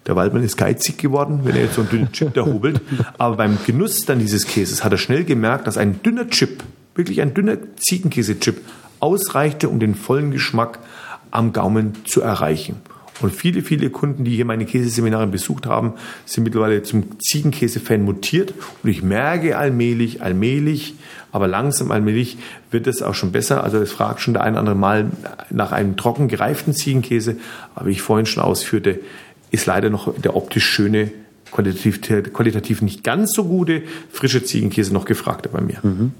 [SPEAKER 1] der Waldmann ist geizig geworden, wenn er jetzt so einen dünnen Chip da hobelt. Aber beim Genuss dann dieses Käses hat er schnell gemerkt, dass ein dünner Chip, wirklich ein dünner Ziegenkäse-Chip, ausreichte, um den vollen Geschmack am Gaumen zu erreichen. Und viele, viele Kunden, die hier meine Käseseminare besucht haben, sind mittlerweile zum Ziegenkäse-Fan mutiert. Und ich merke allmählich, allmählich, aber langsam allmählich wird es auch schon besser. Also es fragt schon der ein oder andere Mal nach einem trocken gereiften Ziegenkäse. Aber wie ich vorhin schon ausführte, ist leider noch der optisch schöne, qualitativ, qualitativ nicht ganz so gute frische Ziegenkäse noch gefragter bei mir. Mhm.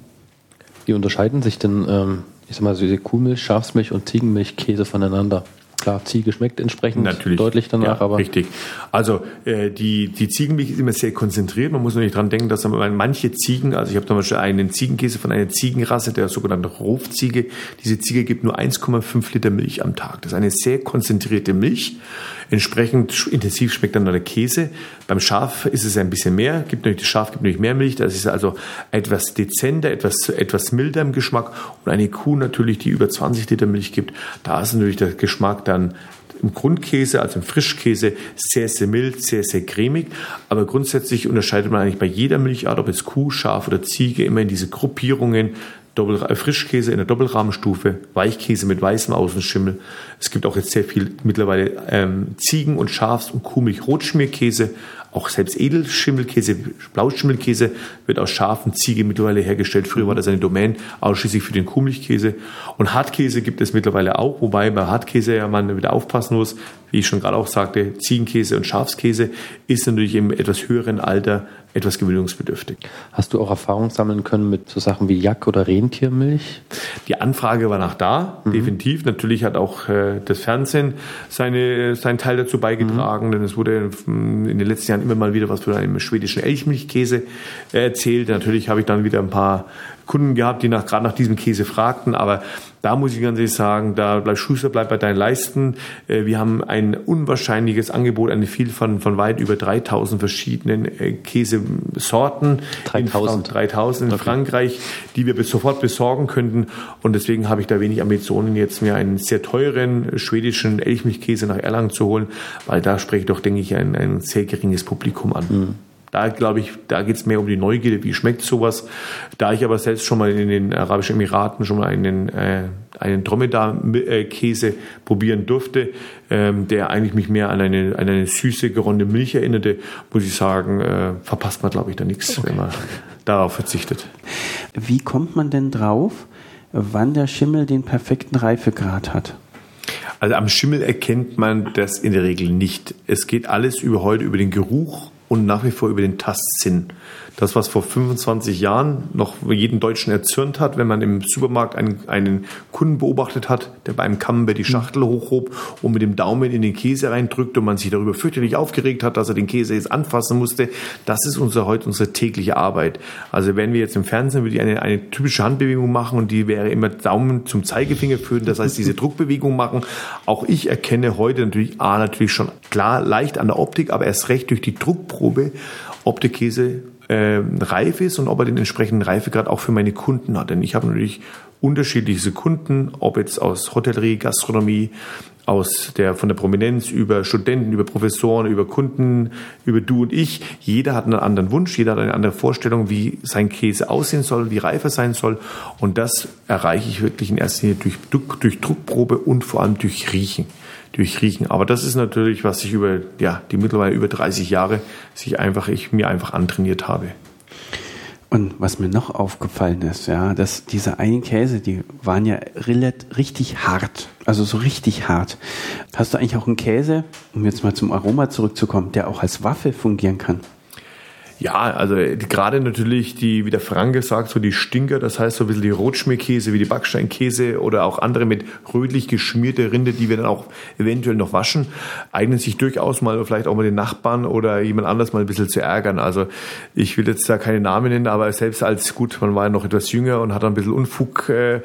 [SPEAKER 3] Wie unterscheiden sich denn, ähm, ich sag mal, so diese Kuhmilch, Schafsmilch und Ziegenmilchkäse voneinander? Klar, Ziege schmeckt entsprechend
[SPEAKER 1] Natürlich,
[SPEAKER 3] deutlich danach,
[SPEAKER 1] ja, aber. Richtig. Also äh, die, die Ziegenmilch ist immer sehr konzentriert. Man muss nur nicht dran denken, dass man manche Ziegen, also ich habe zum Beispiel einen Ziegenkäse von einer Ziegenrasse, der sogenannte Rofziege. Diese Ziege gibt nur 1,5 Liter Milch am Tag. Das ist eine sehr konzentrierte Milch. Entsprechend intensiv schmeckt dann der Käse. Beim Schaf ist es ein bisschen mehr, gibt natürlich, das Schaf gibt natürlich mehr Milch, das ist also etwas dezenter, etwas, etwas milder im Geschmack. Und eine Kuh natürlich, die über 20 Liter Milch gibt, da ist natürlich der Geschmack dann im Grundkäse, also im Frischkäse, sehr, sehr mild, sehr, sehr cremig. Aber grundsätzlich unterscheidet man eigentlich bei jeder Milchart, ob es Kuh, Schaf oder Ziege, immer in diese Gruppierungen Doppel, äh, Frischkäse in der Doppelrahmenstufe, Weichkäse mit weißem Außenschimmel. Es gibt auch jetzt sehr viel mittlerweile ähm, Ziegen- und Schafs- und Kuhmilch-Rotschmierkäse. Auch selbst Edelschimmelkäse, Blauschimmelkäse wird aus scharfen Ziege mittlerweile hergestellt. Früher war das eine Domain ausschließlich für den Kuhmilchkäse. Und Hartkäse gibt es mittlerweile auch, wobei bei Hartkäse ja man wieder aufpassen muss. Wie ich schon gerade auch sagte, Ziegenkäse und Schafskäse ist natürlich im etwas höheren Alter etwas gewöhnungsbedürftig.
[SPEAKER 3] Hast du auch Erfahrung sammeln können mit so Sachen wie Jack- oder Rentiermilch?
[SPEAKER 1] Die Anfrage war nach da, mhm. definitiv. Natürlich hat auch äh, das Fernsehen seine, seinen Teil dazu beigetragen, mhm. denn es wurde in den letzten Jahren immer mal wieder was von einem schwedischen Elchmilchkäse erzählt. Natürlich habe ich dann wieder ein paar Kunden gehabt, die nach, gerade nach diesem Käse fragten, aber da muss ich ganz ehrlich sagen, da bleibt Schuster, bleibt bei deinen Leisten. Äh, wir haben ein unwahrscheinliches Angebot, eine Vielfalt von, weit über 3000 verschiedenen äh, Käsesorten.
[SPEAKER 3] 3000.
[SPEAKER 1] In, 3000 in okay. Frankreich, die wir sofort besorgen könnten. Und deswegen habe ich da wenig Ambitionen, jetzt mir einen sehr teuren schwedischen Elchmilchkäse nach Erlangen zu holen, weil da spreche ich doch, denke ich, ein, ein sehr geringes Publikum an. Mhm. Da glaube ich, da geht es mehr um die Neugierde, wie schmeckt sowas. Da ich aber selbst schon mal in den Arabischen Emiraten schon mal einen, äh, einen Dromedar-Käse probieren durfte, ähm, der eigentlich mich mehr an eine, an eine süße, geronne Milch erinnerte, muss ich sagen, äh, verpasst man, glaube ich, da nichts, okay. wenn man darauf verzichtet.
[SPEAKER 2] Wie kommt man denn drauf, wann der Schimmel den perfekten Reifegrad hat?
[SPEAKER 1] Also am Schimmel erkennt man das in der Regel nicht. Es geht alles über heute über den Geruch und nach wie vor über den Tastsinn. Das, was vor 25 Jahren noch jeden Deutschen erzürnt hat, wenn man im Supermarkt einen, einen Kunden beobachtet hat, der beim Camembert die Schachtel hochhob und mit dem Daumen in den Käse reindrückt und man sich darüber fürchterlich aufgeregt hat, dass er den Käse jetzt anfassen musste, das ist unser, heute unsere tägliche Arbeit. Also wenn wir jetzt im Fernsehen würde ich eine, eine typische Handbewegung machen und die wäre immer Daumen zum Zeigefinger führen, das heißt diese Druckbewegung machen. Auch ich erkenne heute natürlich, A, natürlich schon klar leicht an der Optik, aber erst recht durch die Druckprobe, ob der Käse äh, reif ist und ob er den entsprechenden Reifegrad auch für meine Kunden hat. Denn ich habe natürlich unterschiedliche Kunden, ob jetzt aus Hotellerie, Gastronomie, aus der, von der Prominenz über Studenten, über Professoren, über Kunden, über du und ich. Jeder hat einen anderen Wunsch, jeder hat eine andere Vorstellung, wie sein Käse aussehen soll, wie reif er sein soll. Und das erreiche ich wirklich in erster Linie durch, durch Druckprobe und vor allem durch Riechen durchriechen. Aber das ist natürlich, was ich über ja, die mittlerweile über 30 Jahre sich einfach, ich mir einfach antrainiert habe.
[SPEAKER 2] Und was mir noch aufgefallen ist, ja, dass diese einen Käse, die waren ja richtig hart. Also so richtig hart. Hast du eigentlich auch einen Käse, um jetzt mal zum Aroma zurückzukommen, der auch als Waffe fungieren kann?
[SPEAKER 1] Ja, also die, gerade natürlich die, wie der Franke sagt, so die Stinker, das heißt so ein bisschen die Rotschmierkäse, wie die Backsteinkäse oder auch andere mit rötlich geschmierte Rinde, die wir dann auch eventuell noch waschen, eignen sich durchaus mal vielleicht auch mal den Nachbarn oder jemand anders mal ein bisschen zu ärgern. Also ich will jetzt da keine Namen nennen, aber selbst als gut, man war ja noch etwas jünger und hat ein bisschen Unfug äh,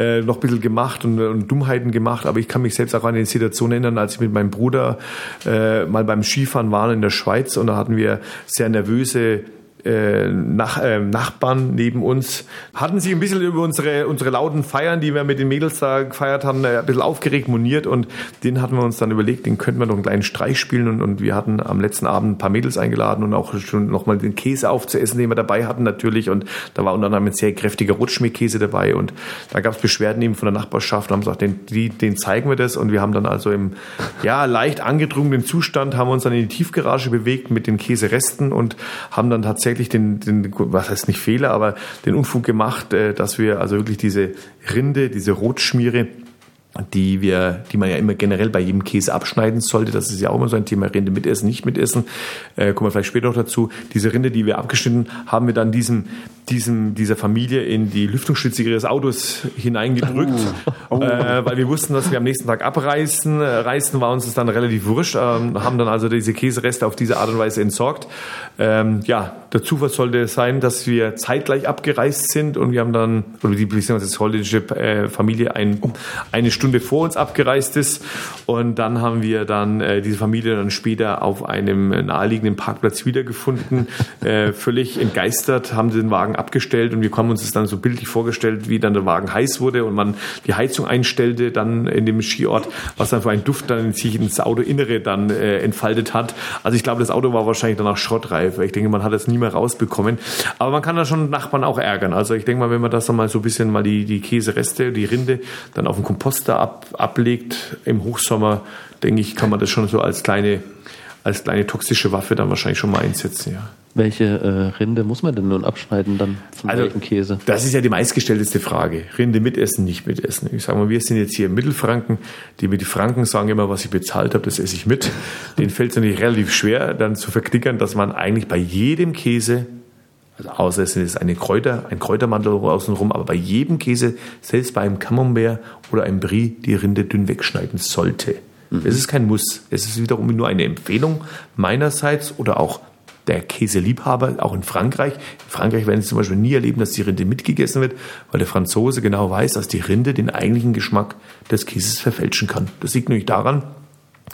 [SPEAKER 1] äh, noch ein bisschen gemacht und, und Dummheiten gemacht, aber ich kann mich selbst auch an die Situation erinnern, als ich mit meinem Bruder äh, mal beim Skifahren waren in der Schweiz und da hatten wir sehr nervöse gewisse äh, Nach, äh, Nachbarn neben uns. Hatten sich ein bisschen über unsere, unsere lauten Feiern, die wir mit den Mädels da gefeiert haben, äh, ein bisschen aufgeregt, moniert und den hatten wir uns dann überlegt, den könnten wir noch einen kleinen Streich spielen und, und wir hatten am letzten Abend ein paar Mädels eingeladen und auch schon nochmal den Käse aufzuessen, den wir dabei hatten natürlich und da war unter anderem ein sehr kräftiger Rutschmeerkäse dabei und da gab es Beschwerden eben von der Nachbarschaft und haben gesagt, den, die, den zeigen wir das und wir haben dann also im ja, leicht angedrungenen Zustand haben wir uns dann in die Tiefgarage bewegt mit den Käseresten und haben dann tatsächlich tatsächlich den, den, was heißt nicht Fehler, aber den Unfug gemacht, äh, dass wir also wirklich diese Rinde, diese Rotschmiere die wir, die man ja immer generell bei jedem Käse abschneiden sollte. Das ist ja auch immer so ein Thema, Rinde mitessen, nicht mitessen. Äh, kommen wir vielleicht später noch dazu. Diese Rinde, die wir abgeschnitten haben, wir dann diesem, diesem, dieser Familie in die Lüftungsschlitze ihres Autos hineingedrückt, oh. Oh. Äh, weil wir wussten, dass wir am nächsten Tag abreißen. Reißen war uns das dann relativ wurscht, ähm, haben dann also diese Käsereste auf diese Art und Weise entsorgt. Ähm, ja, der Zufall sollte sein, dass wir zeitgleich abgereist sind und wir haben dann, oder die beziehungsweise holländische äh, Familie ein, eine Stunde vor uns abgereist ist. Und dann haben wir dann äh, diese Familie dann später auf einem naheliegenden Parkplatz wiedergefunden, äh, völlig entgeistert, haben den Wagen abgestellt und wir haben uns das dann so bildlich vorgestellt, wie dann der Wagen heiß wurde und man die Heizung einstellte dann in dem Skiort, was dann für einen Duft dann sich ins Autoinnere dann äh, entfaltet hat. Also ich glaube, das Auto war wahrscheinlich danach schrottreif. Ich denke, man hat es nie mehr rausbekommen. Aber man kann da schon Nachbarn auch ärgern. Also ich denke mal, wenn man das dann mal so ein bisschen mal die, die Käsereste, die Rinde dann auf den Komposter ab, ablegt im Hochsommer, denke ich, kann man das schon so als kleine, als kleine toxische Waffe dann wahrscheinlich schon mal einsetzen, ja.
[SPEAKER 3] Welche äh, Rinde muss man denn nun abschneiden dann
[SPEAKER 1] von also, welchem Käse? Das ist ja die meistgestellteste Frage. Rinde mitessen, nicht mitessen. Ich sage mal, wir sind jetzt hier im Mittelfranken. Die mit die Franken sagen immer, was ich bezahlt habe, das esse ich mit. Den fällt es natürlich relativ schwer, dann zu verklickern, dass man eigentlich bei jedem Käse also außer es ist eine Kräuter, ein Kräutermantel außenrum, aber bei jedem Käse, selbst bei einem Camembert oder einem Brie, die Rinde dünn wegschneiden sollte. Mhm. Es ist kein Muss. Es ist wiederum nur eine Empfehlung meinerseits oder auch der Käseliebhaber, auch in Frankreich. In Frankreich werden Sie zum Beispiel nie erleben, dass die Rinde mitgegessen wird, weil der Franzose genau weiß, dass die Rinde den eigentlichen Geschmack des Käses verfälschen kann. Das liegt nämlich daran,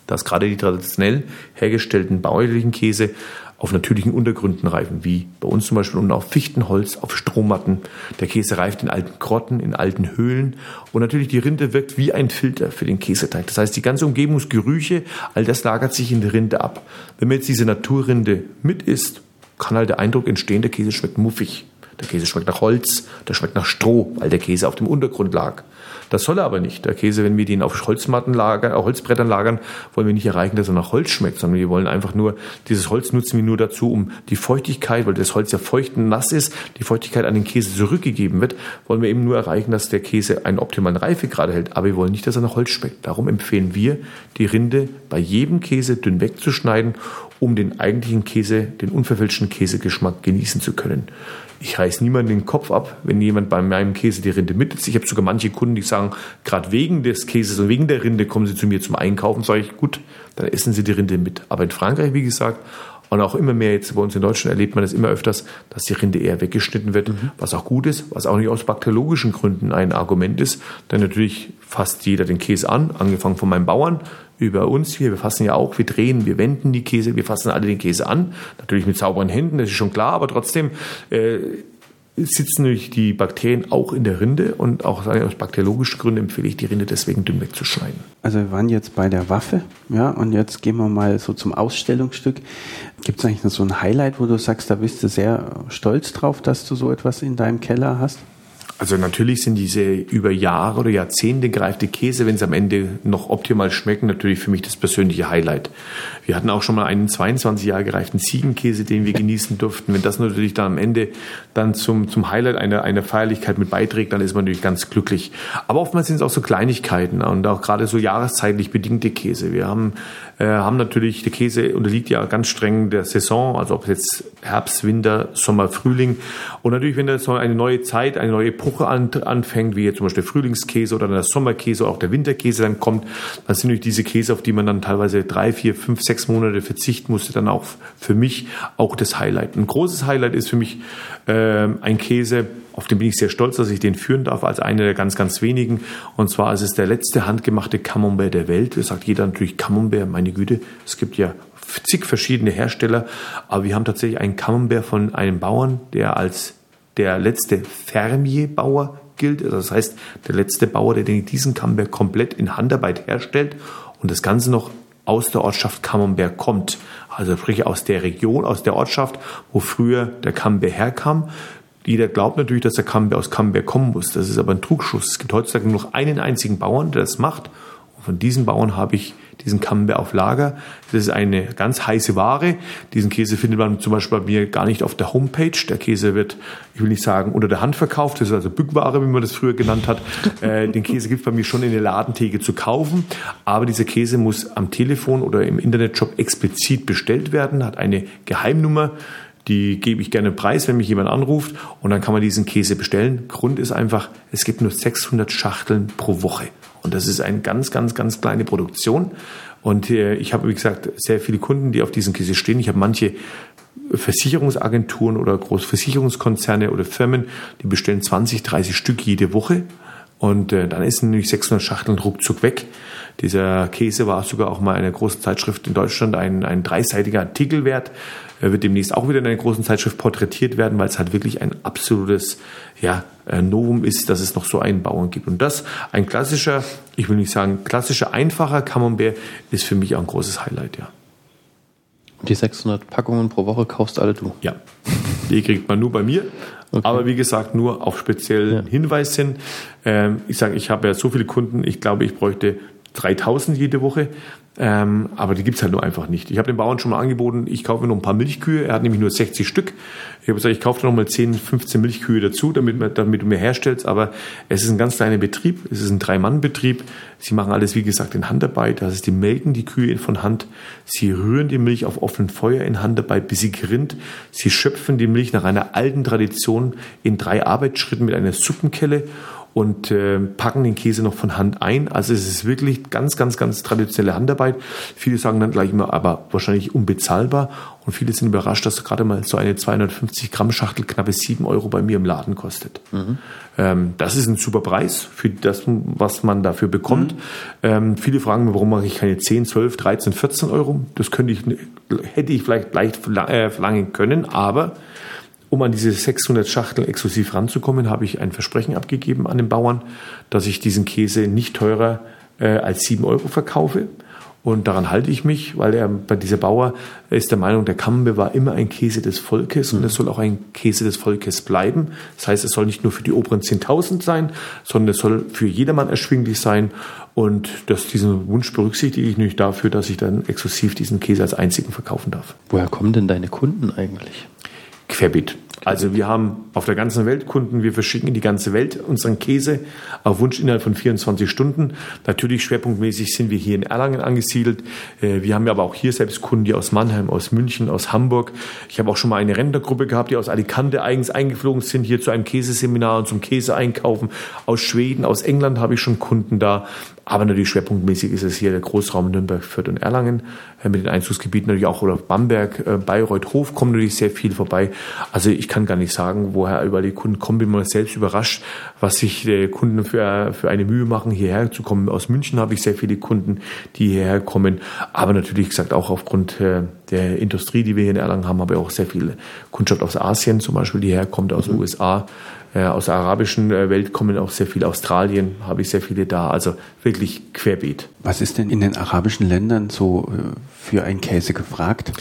[SPEAKER 1] dass gerade die traditionell hergestellten bäuerlichen Käse auf natürlichen Untergründen reifen, wie bei uns zum Beispiel unten auf Fichtenholz, auf Strohmatten. Der Käse reift in alten Grotten, in alten Höhlen und natürlich die Rinde wirkt wie ein Filter für den Käseteig. Das heißt, die ganze Umgebungsgerüche, all das lagert sich in der Rinde ab. Wenn man jetzt diese Naturrinde mit isst, kann halt der Eindruck entstehen, der Käse schmeckt muffig. Der Käse schmeckt nach Holz, der schmeckt nach Stroh, weil der Käse auf dem Untergrund lag. Das soll er aber nicht. Der Käse, wenn wir den auf Holzmatten lagern, auf Holzbrettern lagern, wollen wir nicht erreichen, dass er nach Holz schmeckt, sondern wir wollen einfach nur, dieses Holz nutzen wir nur dazu, um die Feuchtigkeit, weil das Holz ja feucht und nass ist, die Feuchtigkeit an den Käse zurückgegeben wird, wollen wir eben nur erreichen, dass der Käse einen optimalen Reifegrad hält. Aber wir wollen nicht, dass er nach Holz schmeckt. Darum empfehlen wir, die Rinde bei jedem Käse dünn wegzuschneiden, um den eigentlichen Käse, den unverfälschten Käsegeschmack genießen zu können. Ich reiß niemanden den Kopf ab, wenn jemand bei meinem Käse die Rinde mitnimmt. Ich habe sogar manche Kunden, die sagen, gerade wegen des Käses und wegen der Rinde kommen sie zu mir zum Einkaufen. Sage ich, gut, dann essen sie die Rinde mit. Aber in Frankreich, wie gesagt, und auch immer mehr jetzt bei uns in Deutschland erlebt man das immer öfters, dass die Rinde eher weggeschnitten wird, mhm. was auch gut ist, was auch nicht aus bakteriologischen Gründen ein Argument ist. Denn natürlich fasst jeder den Käse an, angefangen von meinem Bauern über uns hier. Wir fassen ja auch, wir drehen, wir wenden die Käse, wir fassen alle den Käse an. Natürlich mit sauberen Händen, das ist schon klar, aber trotzdem äh, sitzen natürlich die Bakterien auch in der Rinde und auch aus bakteriologischen Gründen empfehle ich die Rinde deswegen dünn wegzuschneiden.
[SPEAKER 2] Also wir waren jetzt bei der Waffe, ja, und jetzt gehen wir mal so zum Ausstellungsstück. Gibt es eigentlich noch so ein Highlight, wo du sagst, da bist du sehr stolz drauf, dass du so etwas in deinem Keller hast?
[SPEAKER 1] Also natürlich sind diese über Jahre oder Jahrzehnte gereifte Käse, wenn sie am Ende noch optimal schmecken, natürlich für mich das persönliche Highlight. Wir hatten auch schon mal einen 22 Jahre gereiften Ziegenkäse, den wir genießen durften. Wenn das natürlich dann am Ende dann zum, zum Highlight einer, einer Feierlichkeit mit beiträgt, dann ist man natürlich ganz glücklich. Aber oftmals sind es auch so Kleinigkeiten und auch gerade so jahreszeitlich bedingte Käse. Wir haben, äh, haben natürlich, der Käse unterliegt ja ganz streng der Saison, also ob jetzt Herbst, Winter, Sommer, Frühling. Und natürlich, wenn da so eine neue Zeit, eine neue Epoche anfängt, wie jetzt zum Beispiel der Frühlingskäse oder der Sommerkäse oder auch der Winterkäse dann kommt, dann sind natürlich diese Käse, auf die man dann teilweise drei, vier, fünf, sechs Monate verzichten musste, dann auch für mich auch das Highlight. Ein großes Highlight ist für mich äh, ein Käse, auf den bin ich sehr stolz, dass ich den führen darf, als einer der ganz, ganz wenigen. Und zwar ist es der letzte handgemachte Camembert der Welt. Das sagt jeder natürlich Camembert, meine Güte. Es gibt ja zig verschiedene Hersteller, aber wir haben tatsächlich einen Camembert von einem Bauern, der als der letzte Fermier-Bauer gilt. Also das heißt, der letzte Bauer, der diesen Camembert komplett in Handarbeit herstellt und das Ganze noch aus der Ortschaft Camembert kommt. Also sprich aus der Region, aus der Ortschaft, wo früher der Camembert herkam. Jeder glaubt natürlich, dass der Camembert aus Camembert kommen muss. Das ist aber ein Trugschuss. Es gibt heutzutage nur noch einen einzigen Bauern, der das macht. Und von diesen Bauern habe ich diesen Camembert auf Lager. Das ist eine ganz heiße Ware. Diesen Käse findet man zum Beispiel bei mir gar nicht auf der Homepage. Der Käse wird, ich will nicht sagen, unter der Hand verkauft. Das ist also Bückware, wie man das früher genannt hat. Äh, den Käse gibt es bei mir schon in der Ladentheke zu kaufen. Aber dieser Käse muss am Telefon oder im Internetshop explizit bestellt werden, hat eine Geheimnummer. Die gebe ich gerne Preis, wenn mich jemand anruft und dann kann man diesen Käse bestellen. Grund ist einfach, es gibt nur 600 Schachteln pro Woche. Und das ist eine ganz, ganz, ganz kleine Produktion. Und äh, ich habe, wie gesagt, sehr viele Kunden, die auf diesen Käse stehen. Ich habe manche Versicherungsagenturen oder Großversicherungskonzerne oder Firmen, die bestellen 20, 30 Stück jede Woche. Und äh, dann ist nämlich 600 Schachteln ruckzuck weg. Dieser Käse war sogar auch mal in einer großen Zeitschrift in Deutschland ein, ein dreiseitiger Artikel wert. Er wird demnächst auch wieder in einer großen Zeitschrift porträtiert werden, weil es halt wirklich ein absolutes ja, äh, Novum ist, dass es noch so einen Bauern gibt. Und das, ein klassischer, ich will nicht sagen klassischer, einfacher Camembert, ist für mich auch ein großes Highlight, ja.
[SPEAKER 3] Die 600 Packungen pro Woche kaufst alle du?
[SPEAKER 1] Ja, die kriegt man nur bei mir. Okay. Aber wie gesagt, nur auf speziellen ja. Hinweis hin. Ähm, ich sage, ich habe ja so viele Kunden, ich glaube, ich bräuchte 3000 jede Woche. Ähm, aber die gibt's halt nur einfach nicht. Ich habe den Bauern schon mal angeboten, ich kaufe mir noch ein paar Milchkühe. Er hat nämlich nur 60 Stück. Ich habe gesagt, ich kaufe noch mal 10, 15 Milchkühe dazu, damit, damit du mehr herstellst. Aber es ist ein ganz kleiner Betrieb. Es ist ein Drei-Mann-Betrieb. Sie machen alles, wie gesagt, in Handarbeit. Das heißt, die melken die Kühe von Hand. Sie rühren die Milch auf offenem Feuer in Handarbeit, bis sie gerinnt. Sie schöpfen die Milch nach einer alten Tradition in drei Arbeitsschritten mit einer Suppenkelle und äh, packen den Käse noch von Hand ein. Also es ist wirklich ganz, ganz, ganz traditionelle Handarbeit. Viele sagen dann gleich immer, aber wahrscheinlich unbezahlbar. Und viele sind überrascht, dass gerade mal so eine 250 Gramm Schachtel knappe 7 Euro bei mir im Laden kostet. Mhm. Ähm, das ist ein super Preis für das, was man dafür bekommt. Mhm. Ähm, viele fragen mir, warum mache ich keine 10, 12, 13, 14 Euro? Das könnte ich, hätte ich vielleicht leicht äh, verlangen können, aber um an diese 600 Schachteln exklusiv ranzukommen, habe ich ein Versprechen abgegeben an den Bauern, dass ich diesen Käse nicht teurer äh, als 7 Euro verkaufe. Und daran halte ich mich, weil er bei dieser Bauer ist der Meinung, der Camembert war immer ein Käse des Volkes und es soll auch ein Käse des Volkes bleiben. Das heißt, es soll nicht nur für die oberen 10.000 sein, sondern es soll für jedermann erschwinglich sein. Und das, diesen Wunsch berücksichtige ich nicht dafür, dass ich dann exklusiv diesen Käse als einzigen verkaufen darf.
[SPEAKER 3] Woher kommen denn deine Kunden eigentlich?
[SPEAKER 1] Querbeet. Also wir haben auf der ganzen Welt Kunden, wir verschicken in die ganze Welt unseren Käse auf Wunsch innerhalb von 24 Stunden. Natürlich schwerpunktmäßig sind wir hier in Erlangen angesiedelt. Äh, wir haben aber auch hier selbst Kunden, die aus Mannheim, aus München, aus Hamburg. Ich habe auch schon mal eine Rentnergruppe gehabt, die aus Alicante eigens eingeflogen sind, hier zu einem Käseseminar und zum Käse einkaufen. Aus Schweden, aus England habe ich schon Kunden da. Aber natürlich schwerpunktmäßig ist es hier der Großraum Nürnberg, Fürth und Erlangen. Äh, mit den Einzugsgebieten natürlich auch, oder Bamberg, äh, Bayreuth, Hof kommen natürlich sehr viel vorbei. Also ich kann gar nicht sagen, woher überall die Kunden kommen. Bin mal selbst überrascht, was sich die Kunden für, für eine Mühe machen, hierher zu kommen. Aus München habe ich sehr viele Kunden, die hierher kommen. Aber natürlich gesagt auch aufgrund äh, der Industrie, die wir hier in Erlangen haben, habe ich auch sehr viel Kundschaft aus Asien zum Beispiel, die herkommt, aus den mhm. USA äh, aus der arabischen äh, Welt kommen auch sehr viele. Australien habe ich sehr viele da. Also wirklich querbeet.
[SPEAKER 2] Was ist denn in den arabischen Ländern so äh, für ein Käse gefragt?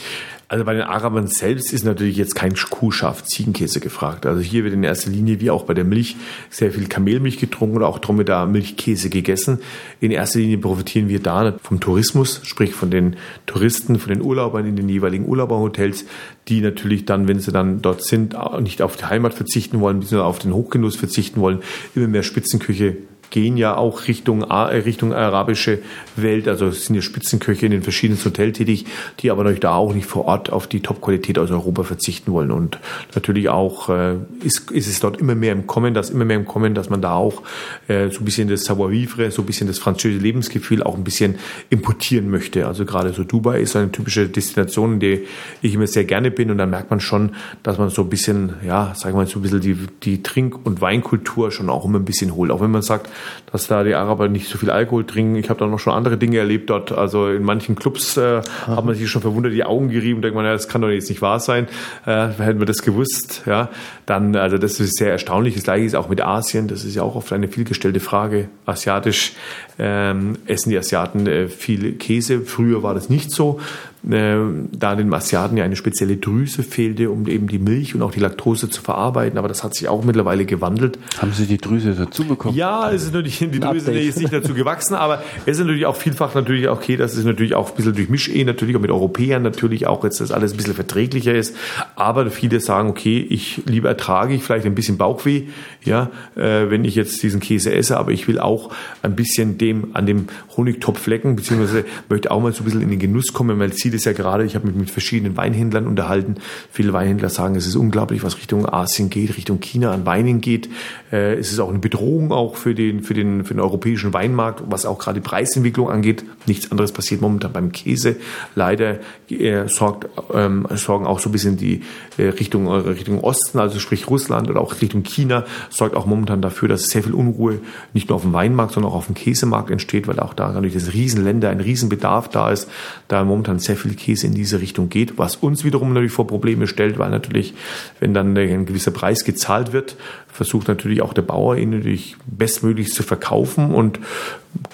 [SPEAKER 1] Also bei den Arabern selbst ist natürlich jetzt kein Kuhschaft, Ziegenkäse gefragt. Also hier wird in erster Linie, wie auch bei der Milch, sehr viel Kamelmilch getrunken oder auch Dromedar Milchkäse gegessen. In erster Linie profitieren wir da vom Tourismus, sprich von den Touristen, von den Urlaubern in den jeweiligen Urlauberhotels, die natürlich dann, wenn sie dann dort sind, nicht auf die Heimat verzichten wollen, sondern auf den Hochgenuss verzichten wollen, immer mehr Spitzenküche gehen ja auch Richtung, äh, Richtung arabische Welt. Also es sind ja Spitzenköche in den verschiedenen Hotels tätig, die aber natürlich da auch nicht vor Ort auf die Top-Qualität aus Europa verzichten wollen. Und natürlich auch äh, ist, ist es dort immer mehr im Kommen, dass immer mehr im Kommen, dass man da auch äh, so ein bisschen das Savoir-vivre, so ein bisschen das französische Lebensgefühl auch ein bisschen importieren möchte. Also gerade so Dubai ist eine typische Destination, in der ich immer sehr gerne bin. Und dann merkt man schon, dass man so ein bisschen, ja, sagen wir mal, so ein bisschen die, die Trink- und Weinkultur schon auch immer ein bisschen holt. Auch wenn man sagt, dass da die Araber nicht so viel Alkohol trinken. Ich habe da noch schon andere Dinge erlebt dort. Also in manchen Clubs äh, hat man sich schon verwundert, die Augen gerieben, denkt man, ja, das kann doch jetzt nicht wahr sein. Äh, hätten wir das gewusst, ja, dann, also das ist sehr erstaunlich. Das gleiche ist auch mit Asien. Das ist ja auch oft eine vielgestellte Frage. Asiatisch ähm, essen die Asiaten äh, viel Käse. Früher war das nicht so da den Asiaten ja eine spezielle Drüse fehlte, um eben die Milch und auch die Laktose zu verarbeiten. Aber das hat sich auch mittlerweile gewandelt.
[SPEAKER 2] Haben Sie die Drüse dazu bekommen?
[SPEAKER 1] Ja, es ist natürlich, die Drüse ist nicht dazu gewachsen, aber es ist natürlich auch vielfach natürlich auch okay, dass es natürlich auch ein bisschen durch Mischehe natürlich auch mit Europäern natürlich auch jetzt das alles ein bisschen verträglicher ist. Aber viele sagen, okay, ich lieber ertrage ich vielleicht ein bisschen Bauchweh, ja, äh, wenn ich jetzt diesen Käse esse, aber ich will auch ein bisschen dem an dem Honigtopf lecken, beziehungsweise möchte auch mal so ein bisschen in den Genuss kommen, weil Ziel ist ja gerade, ich habe mich mit verschiedenen Weinhändlern unterhalten. Viele Weinhändler sagen, es ist unglaublich, was Richtung Asien geht, Richtung China an Weinen geht. Äh, es ist auch eine Bedrohung auch für den, für den, für den europäischen Weinmarkt, was auch gerade die Preisentwicklung angeht. Nichts anderes passiert momentan beim Käse. Leider äh, sorgt, ähm, sorgen auch so ein bisschen die äh, Richtung, äh, Richtung Osten, also sprich Russland oder auch Richtung China, sorgt auch momentan dafür, dass sehr viel Unruhe nicht nur auf dem Weinmarkt, sondern auch auf dem Käsemarkt entsteht, weil auch da natürlich das Riesenländer, ein Riesenbedarf da ist, da momentan sehr viel Käse in diese Richtung geht, was uns wiederum natürlich vor Probleme stellt, weil natürlich, wenn dann ein gewisser Preis gezahlt wird, versucht natürlich auch der Bauer ihn natürlich bestmöglich zu verkaufen und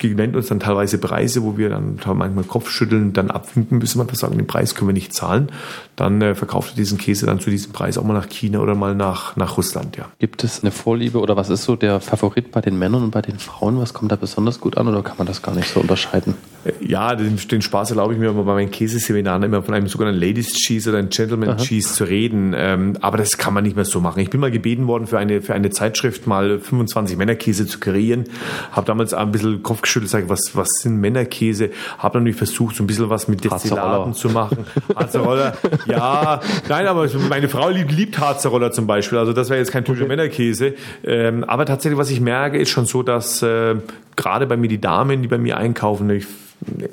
[SPEAKER 1] nennt uns dann teilweise Preise, wo wir dann manchmal Kopfschütteln, dann abwinken müssen, wir sagen, den Preis können wir nicht zahlen. Dann äh, verkauft er diesen Käse dann zu diesem Preis auch mal nach China oder mal nach, nach Russland, ja.
[SPEAKER 3] Gibt es eine Vorliebe oder was ist so der Favorit bei den Männern und bei den Frauen? Was kommt da besonders gut an oder kann man das gar nicht so unterscheiden?
[SPEAKER 1] Äh, ja, den, den Spaß erlaube ich mir aber bei meinen Käseseminaren immer von einem sogenannten Ladies Cheese oder einem Gentleman Aha. Cheese zu reden. Ähm, aber das kann man nicht mehr so machen. Ich bin mal gebeten worden, für eine, für eine Zeitschrift mal 25 Männerkäse zu kreieren. Habe damals ein bisschen Kopf geschüttelt, sage, was, was sind Männerkäse? Habe natürlich versucht, so ein bisschen was mit Destillaten zu machen. Harzeroller, ja, nein, aber meine Frau liebt, liebt Harzeroller zum Beispiel. Also das wäre jetzt kein typischer Männerkäse. Ähm, aber tatsächlich, was ich merke, ist schon so, dass äh, gerade bei mir die Damen, die bei mir einkaufen, ich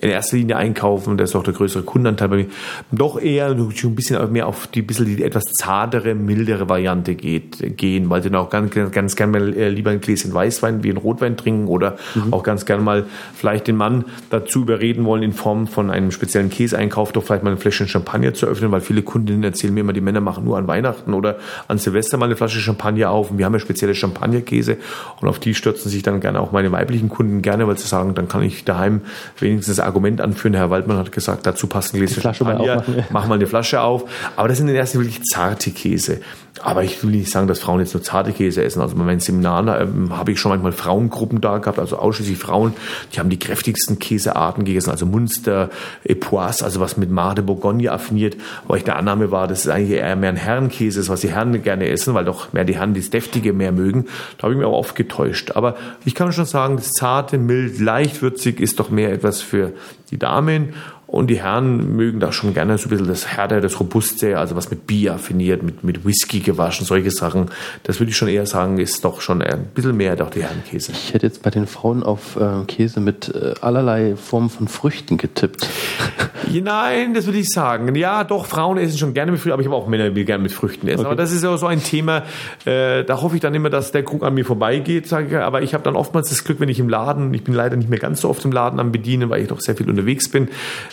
[SPEAKER 1] in erster Linie einkaufen, das ist auch der größere Kundenanteil bei mir, doch eher ein bisschen mehr auf die bisschen die etwas zartere, mildere Variante geht, gehen, weil sie dann auch ganz, ganz, gerne mal äh, lieber ein Gläschen Weißwein wie ein Rotwein trinken oder mhm. auch ganz gerne mal vielleicht den Mann dazu überreden wollen, in Form von einem speziellen Käseeinkauf doch vielleicht mal eine Flasche Champagner zu öffnen, weil viele Kundinnen erzählen mir immer, die Männer machen nur an Weihnachten oder an Silvester mal eine Flasche Champagner auf und wir haben ja spezielle Champagnerkäse und auf die stürzen sich dann gerne auch meine weiblichen Kunden gerne, weil sie sagen, dann kann ich daheim wenigstens wenigstens das Argument anführen. Herr Waldmann hat gesagt, dazu Gläschen Flasche Champagner. Mach mal eine Flasche auf. Aber das sind in erster Linie wirklich zarte Käse. Aber ich will nicht sagen, dass Frauen jetzt nur zarte Käse essen. Also bei meinen Seminaren ähm, habe ich schon manchmal Frauengruppen da gehabt, also ausschließlich Frauen, die haben die kräftigsten Käsearten gegessen, also Munster, Epoisse, also was mit Mar de Bourgogne affiniert, wo ich der Annahme war, dass es eigentlich eher mehr ein Herrenkäse ist, was die Herren gerne essen, weil doch mehr die Herren das Deftige mehr mögen. Da habe ich mich auch oft getäuscht. Aber ich kann schon sagen, das zarte, mild, leicht würzig ist doch mehr etwas für die Damen. Und die Herren mögen da schon gerne so ein bisschen das Härte, das Robuste, also was mit Bier affiniert, mit, mit Whisky gewaschen, solche Sachen. Das würde ich schon eher sagen, ist doch schon ein bisschen mehr doch die Herrenkäse.
[SPEAKER 3] Ich hätte jetzt bei den Frauen auf äh, Käse mit äh, allerlei Formen von Früchten getippt.
[SPEAKER 1] Nein, das würde ich sagen. Ja, doch, Frauen essen schon gerne mit Früchten, aber ich habe auch Männer, die gerne mit Früchten essen. Okay. Aber das ist ja so ein Thema, äh, da hoffe ich dann immer, dass der Krug an mir vorbeigeht, sage ich. Aber ich habe dann oftmals das Glück, wenn ich im Laden, ich bin leider nicht mehr ganz so oft im Laden am Bedienen, weil ich doch sehr viel unterwegs bin,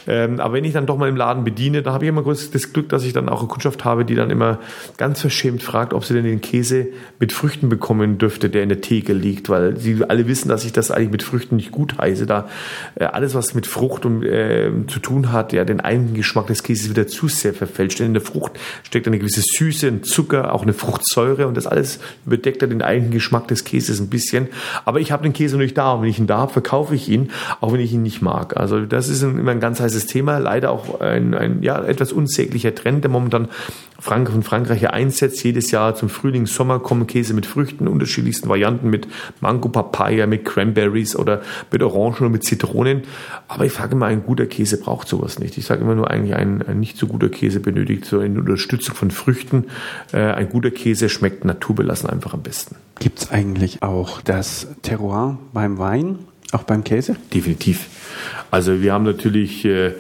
[SPEAKER 1] ähm, aber wenn ich dann doch mal im Laden bediene, da habe ich immer das Glück, dass ich dann auch eine Kundschaft habe, die dann immer ganz verschämt fragt, ob sie denn den Käse mit Früchten bekommen dürfte, der in der Theke liegt, weil sie alle wissen, dass ich das eigentlich mit Früchten nicht gut heiße. Da äh, alles, was mit Frucht und, äh, zu tun hat, ja, den eigenen Geschmack des Käses wieder zu sehr verfälscht. Denn in der Frucht steckt eine gewisse Süße, ein Zucker, auch eine Fruchtsäure und das alles überdeckt dann den eigenen Geschmack des Käses ein bisschen. Aber ich habe den Käse natürlich da und wenn ich ihn da habe, verkaufe ich ihn, auch wenn ich ihn nicht mag. Also das ist immer ein ganz heißes Thema leider auch ein, ein ja, etwas unsäglicher Trend, der momentan Frank von Frankreich einsetzt. Jedes Jahr zum Frühling, Sommer kommen Käse mit Früchten, unterschiedlichsten Varianten mit Mango, Papaya, mit Cranberries oder mit Orangen oder mit Zitronen. Aber ich frage mal, ein guter Käse braucht sowas nicht. Ich sage immer nur, eigentlich ein, ein nicht so guter Käse benötigt so eine Unterstützung von Früchten. Äh, ein guter Käse schmeckt naturbelassen einfach am besten.
[SPEAKER 2] Gibt es eigentlich auch das Terroir beim Wein? Auch beim Käse?
[SPEAKER 1] Definitiv. Also wir haben natürlich äh,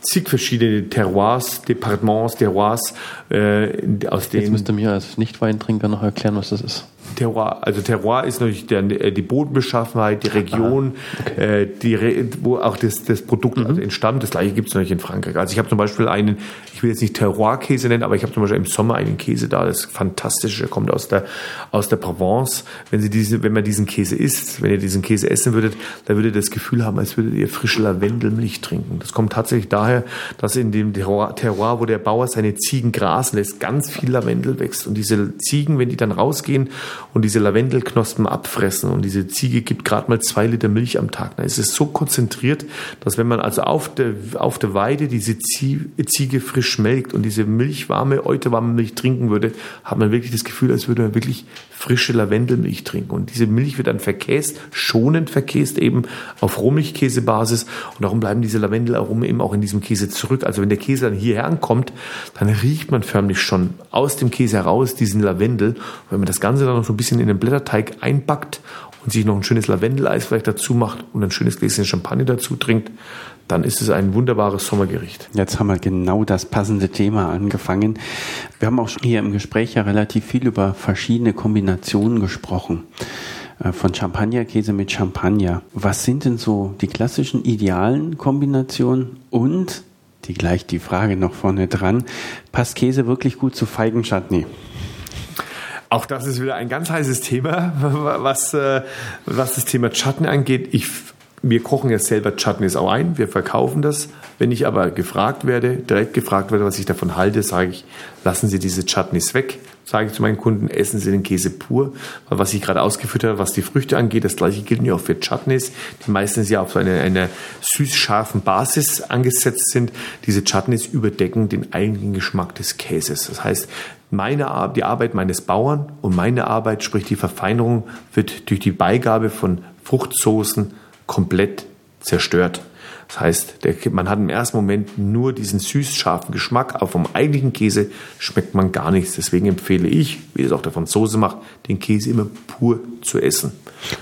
[SPEAKER 1] zig verschiedene Terroirs, Departements, Terroirs,
[SPEAKER 3] äh, aus denen. Jetzt müsste mir als Nicht-Weintrinker noch erklären, was das ist.
[SPEAKER 1] Terroir, also Terroir ist natürlich der, äh, die Bodenbeschaffenheit, die Region, okay. äh, die, wo auch das, das Produkt mhm. also entstammt. Das gleiche gibt es natürlich in Frankreich. Also ich habe zum Beispiel einen, ich will jetzt nicht Terroir-Käse nennen, aber ich habe zum Beispiel im Sommer einen Käse da, das ist fantastisch, der kommt aus der, aus der Provence. Wenn, Sie diese, wenn man diesen Käse isst, wenn ihr diesen Käse essen würdet, dann würdet ihr das Gefühl haben, als würdet ihr frische Lavendelmilch trinken. Das kommt tatsächlich daher, dass in dem Terroir, Terroir wo der Bauer seine Ziegen grasen lässt, ganz viel Lavendel wächst. Und diese Ziegen, wenn die dann rausgehen und diese Lavendelknospen abfressen und diese Ziege gibt gerade mal zwei Liter Milch am Tag. Ist es so konzentriert, dass wenn man also auf der, auf der Weide diese Ziege frisch melkt und diese milchwarme, euterwarme Milch trinken würde, hat man wirklich das Gefühl, als würde man wirklich frische Lavendelmilch trinken. Und diese Milch wird dann verkäst, schonend verkäst eben auf Rohmilchkäsebasis und darum bleiben diese Lavendelaromen eben auch in diesem Käse zurück. Also wenn der Käse dann hierher ankommt, dann riecht man förmlich schon aus dem Käse heraus diesen Lavendel. Und wenn man das Ganze dann noch so ein bisschen in den Blätterteig einbackt und sich noch ein schönes Lavendeleis vielleicht dazu macht und ein schönes Gläschen Champagner dazu trinkt, dann ist es ein wunderbares Sommergericht.
[SPEAKER 2] Jetzt haben wir genau das passende Thema angefangen. Wir haben auch hier im Gespräch ja relativ viel über verschiedene Kombinationen gesprochen. Äh, von Champagnerkäse mit Champagner. Was sind denn so die klassischen idealen Kombinationen? Und, die gleich die Frage noch vorne dran, passt Käse wirklich gut zu Feigenchutney?
[SPEAKER 1] Auch das ist wieder ein ganz heißes Thema, was, äh, was das Thema Chutney angeht. Ich wir kochen ja selber Chutneys auch ein, wir verkaufen das. Wenn ich aber gefragt werde, direkt gefragt werde, was ich davon halte, sage ich, lassen Sie diese Chutneys weg. Sage ich zu meinen Kunden, essen Sie den Käse pur. Weil was ich gerade ausgeführt habe, was die Früchte angeht, das gleiche gilt ja auch für Chutneys, die meistens ja auf so einer eine süß-scharfen Basis angesetzt sind. Diese Chutneys überdecken den eigentlichen Geschmack des Käses. Das heißt, meine, die Arbeit meines Bauern und meine Arbeit, sprich die Verfeinerung, wird durch die Beigabe von Fruchtsoßen, komplett zerstört. Das heißt, der, man hat im ersten Moment nur diesen süß-scharfen Geschmack, aber vom eigentlichen Käse schmeckt man gar nichts. Deswegen empfehle ich, wie es auch der Franzose macht, den Käse immer pur zu essen.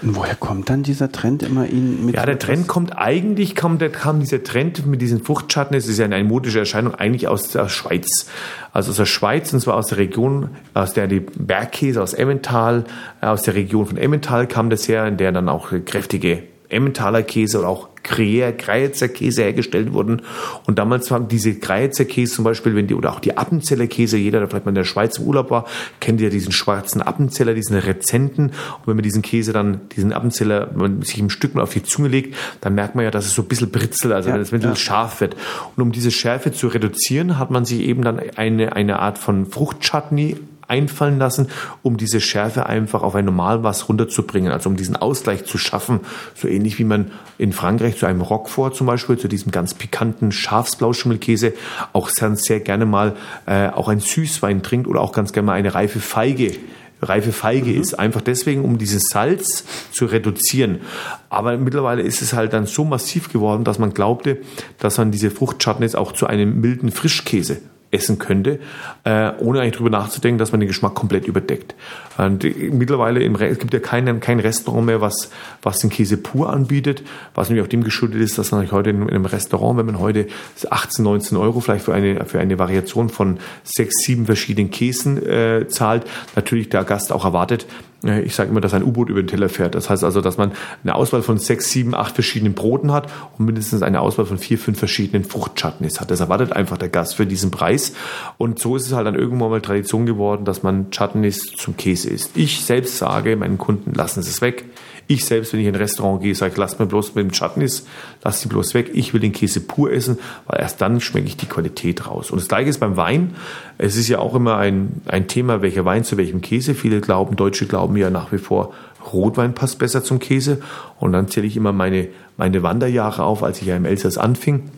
[SPEAKER 2] Und woher kommt dann dieser Trend immer in
[SPEAKER 1] mit? Ja, der Trend kommt eigentlich, kam, der, kam dieser Trend mit diesen Fruchtschatten, es ist ja eine modische Erscheinung, eigentlich aus der Schweiz. Also aus der Schweiz, und zwar aus der Region, aus der die Bergkäse aus Emmental, aus der Region von Emmental kam das her, in der dann auch kräftige Emmentaler Käse oder auch Greizer Käse hergestellt wurden. Und damals waren diese Greizer Käse zum Beispiel, wenn die, oder auch die Appenzeller Käse, jeder, der vielleicht mal in der Schweiz im Urlaub war, kennt ja diesen schwarzen Appenzeller, diesen Rezenten. Und wenn man diesen Käse dann, diesen Appenzeller, wenn man sich im Stück mal auf die Zunge legt, dann merkt man ja, dass es so ein bisschen britzelt, also ja, wenn es ein bisschen ja. scharf wird. Und um diese Schärfe zu reduzieren, hat man sich eben dann eine, eine Art von Fruchtchutney einfallen lassen, um diese Schärfe einfach auf ein Normalmaß runterzubringen, also um diesen Ausgleich zu schaffen. So ähnlich wie man in Frankreich zu einem Roquefort zum Beispiel, zu diesem ganz pikanten Schafsblauschimmelkäse, auch sehr, gerne mal äh, auch ein Süßwein trinkt oder auch ganz gerne mal eine reife Feige reife Feige mhm. ist. Einfach deswegen, um dieses Salz zu reduzieren. Aber mittlerweile ist es halt dann so massiv geworden, dass man glaubte, dass man diese Fruchtchutneys auch zu einem milden Frischkäse essen könnte, äh, ohne eigentlich drüber nachzudenken, dass man den Geschmack komplett überdeckt. Und mittlerweile im, es gibt ja kein, kein Restaurant mehr, was, was den Käse pur anbietet, was nämlich auch dem geschuldet ist, dass man heute in, in einem Restaurant, wenn man heute 18, 19 Euro vielleicht für eine, für eine Variation von sechs, sieben verschiedenen Käsen äh, zahlt, natürlich der Gast auch erwartet, ich sage immer, dass ein U-Boot über den Teller fährt. Das heißt also, dass man eine Auswahl von sechs, sieben, acht verschiedenen Broten hat und mindestens eine Auswahl von vier, fünf verschiedenen Fruchtchutneys hat. Das erwartet einfach der Gast für diesen Preis. Und so ist es halt dann irgendwann mal Tradition geworden, dass man Chutneys zum Käse isst. Ich selbst sage meinen Kunden, lassen Sie es weg. Ich selbst, wenn ich in ein Restaurant gehe, sage ich, lasst mir bloß mit dem Chutneys, lasst sie bloß weg. Ich will den Käse pur essen, weil erst dann schmecke ich die Qualität raus. Und das gleiche ist beim Wein. Es ist ja auch immer ein, ein Thema, welcher Wein zu welchem Käse. Viele glauben, Deutsche glauben ja nach wie vor, Rotwein passt besser zum Käse. Und dann zähle ich immer meine, meine Wanderjahre auf, als ich ja im Elsass anfing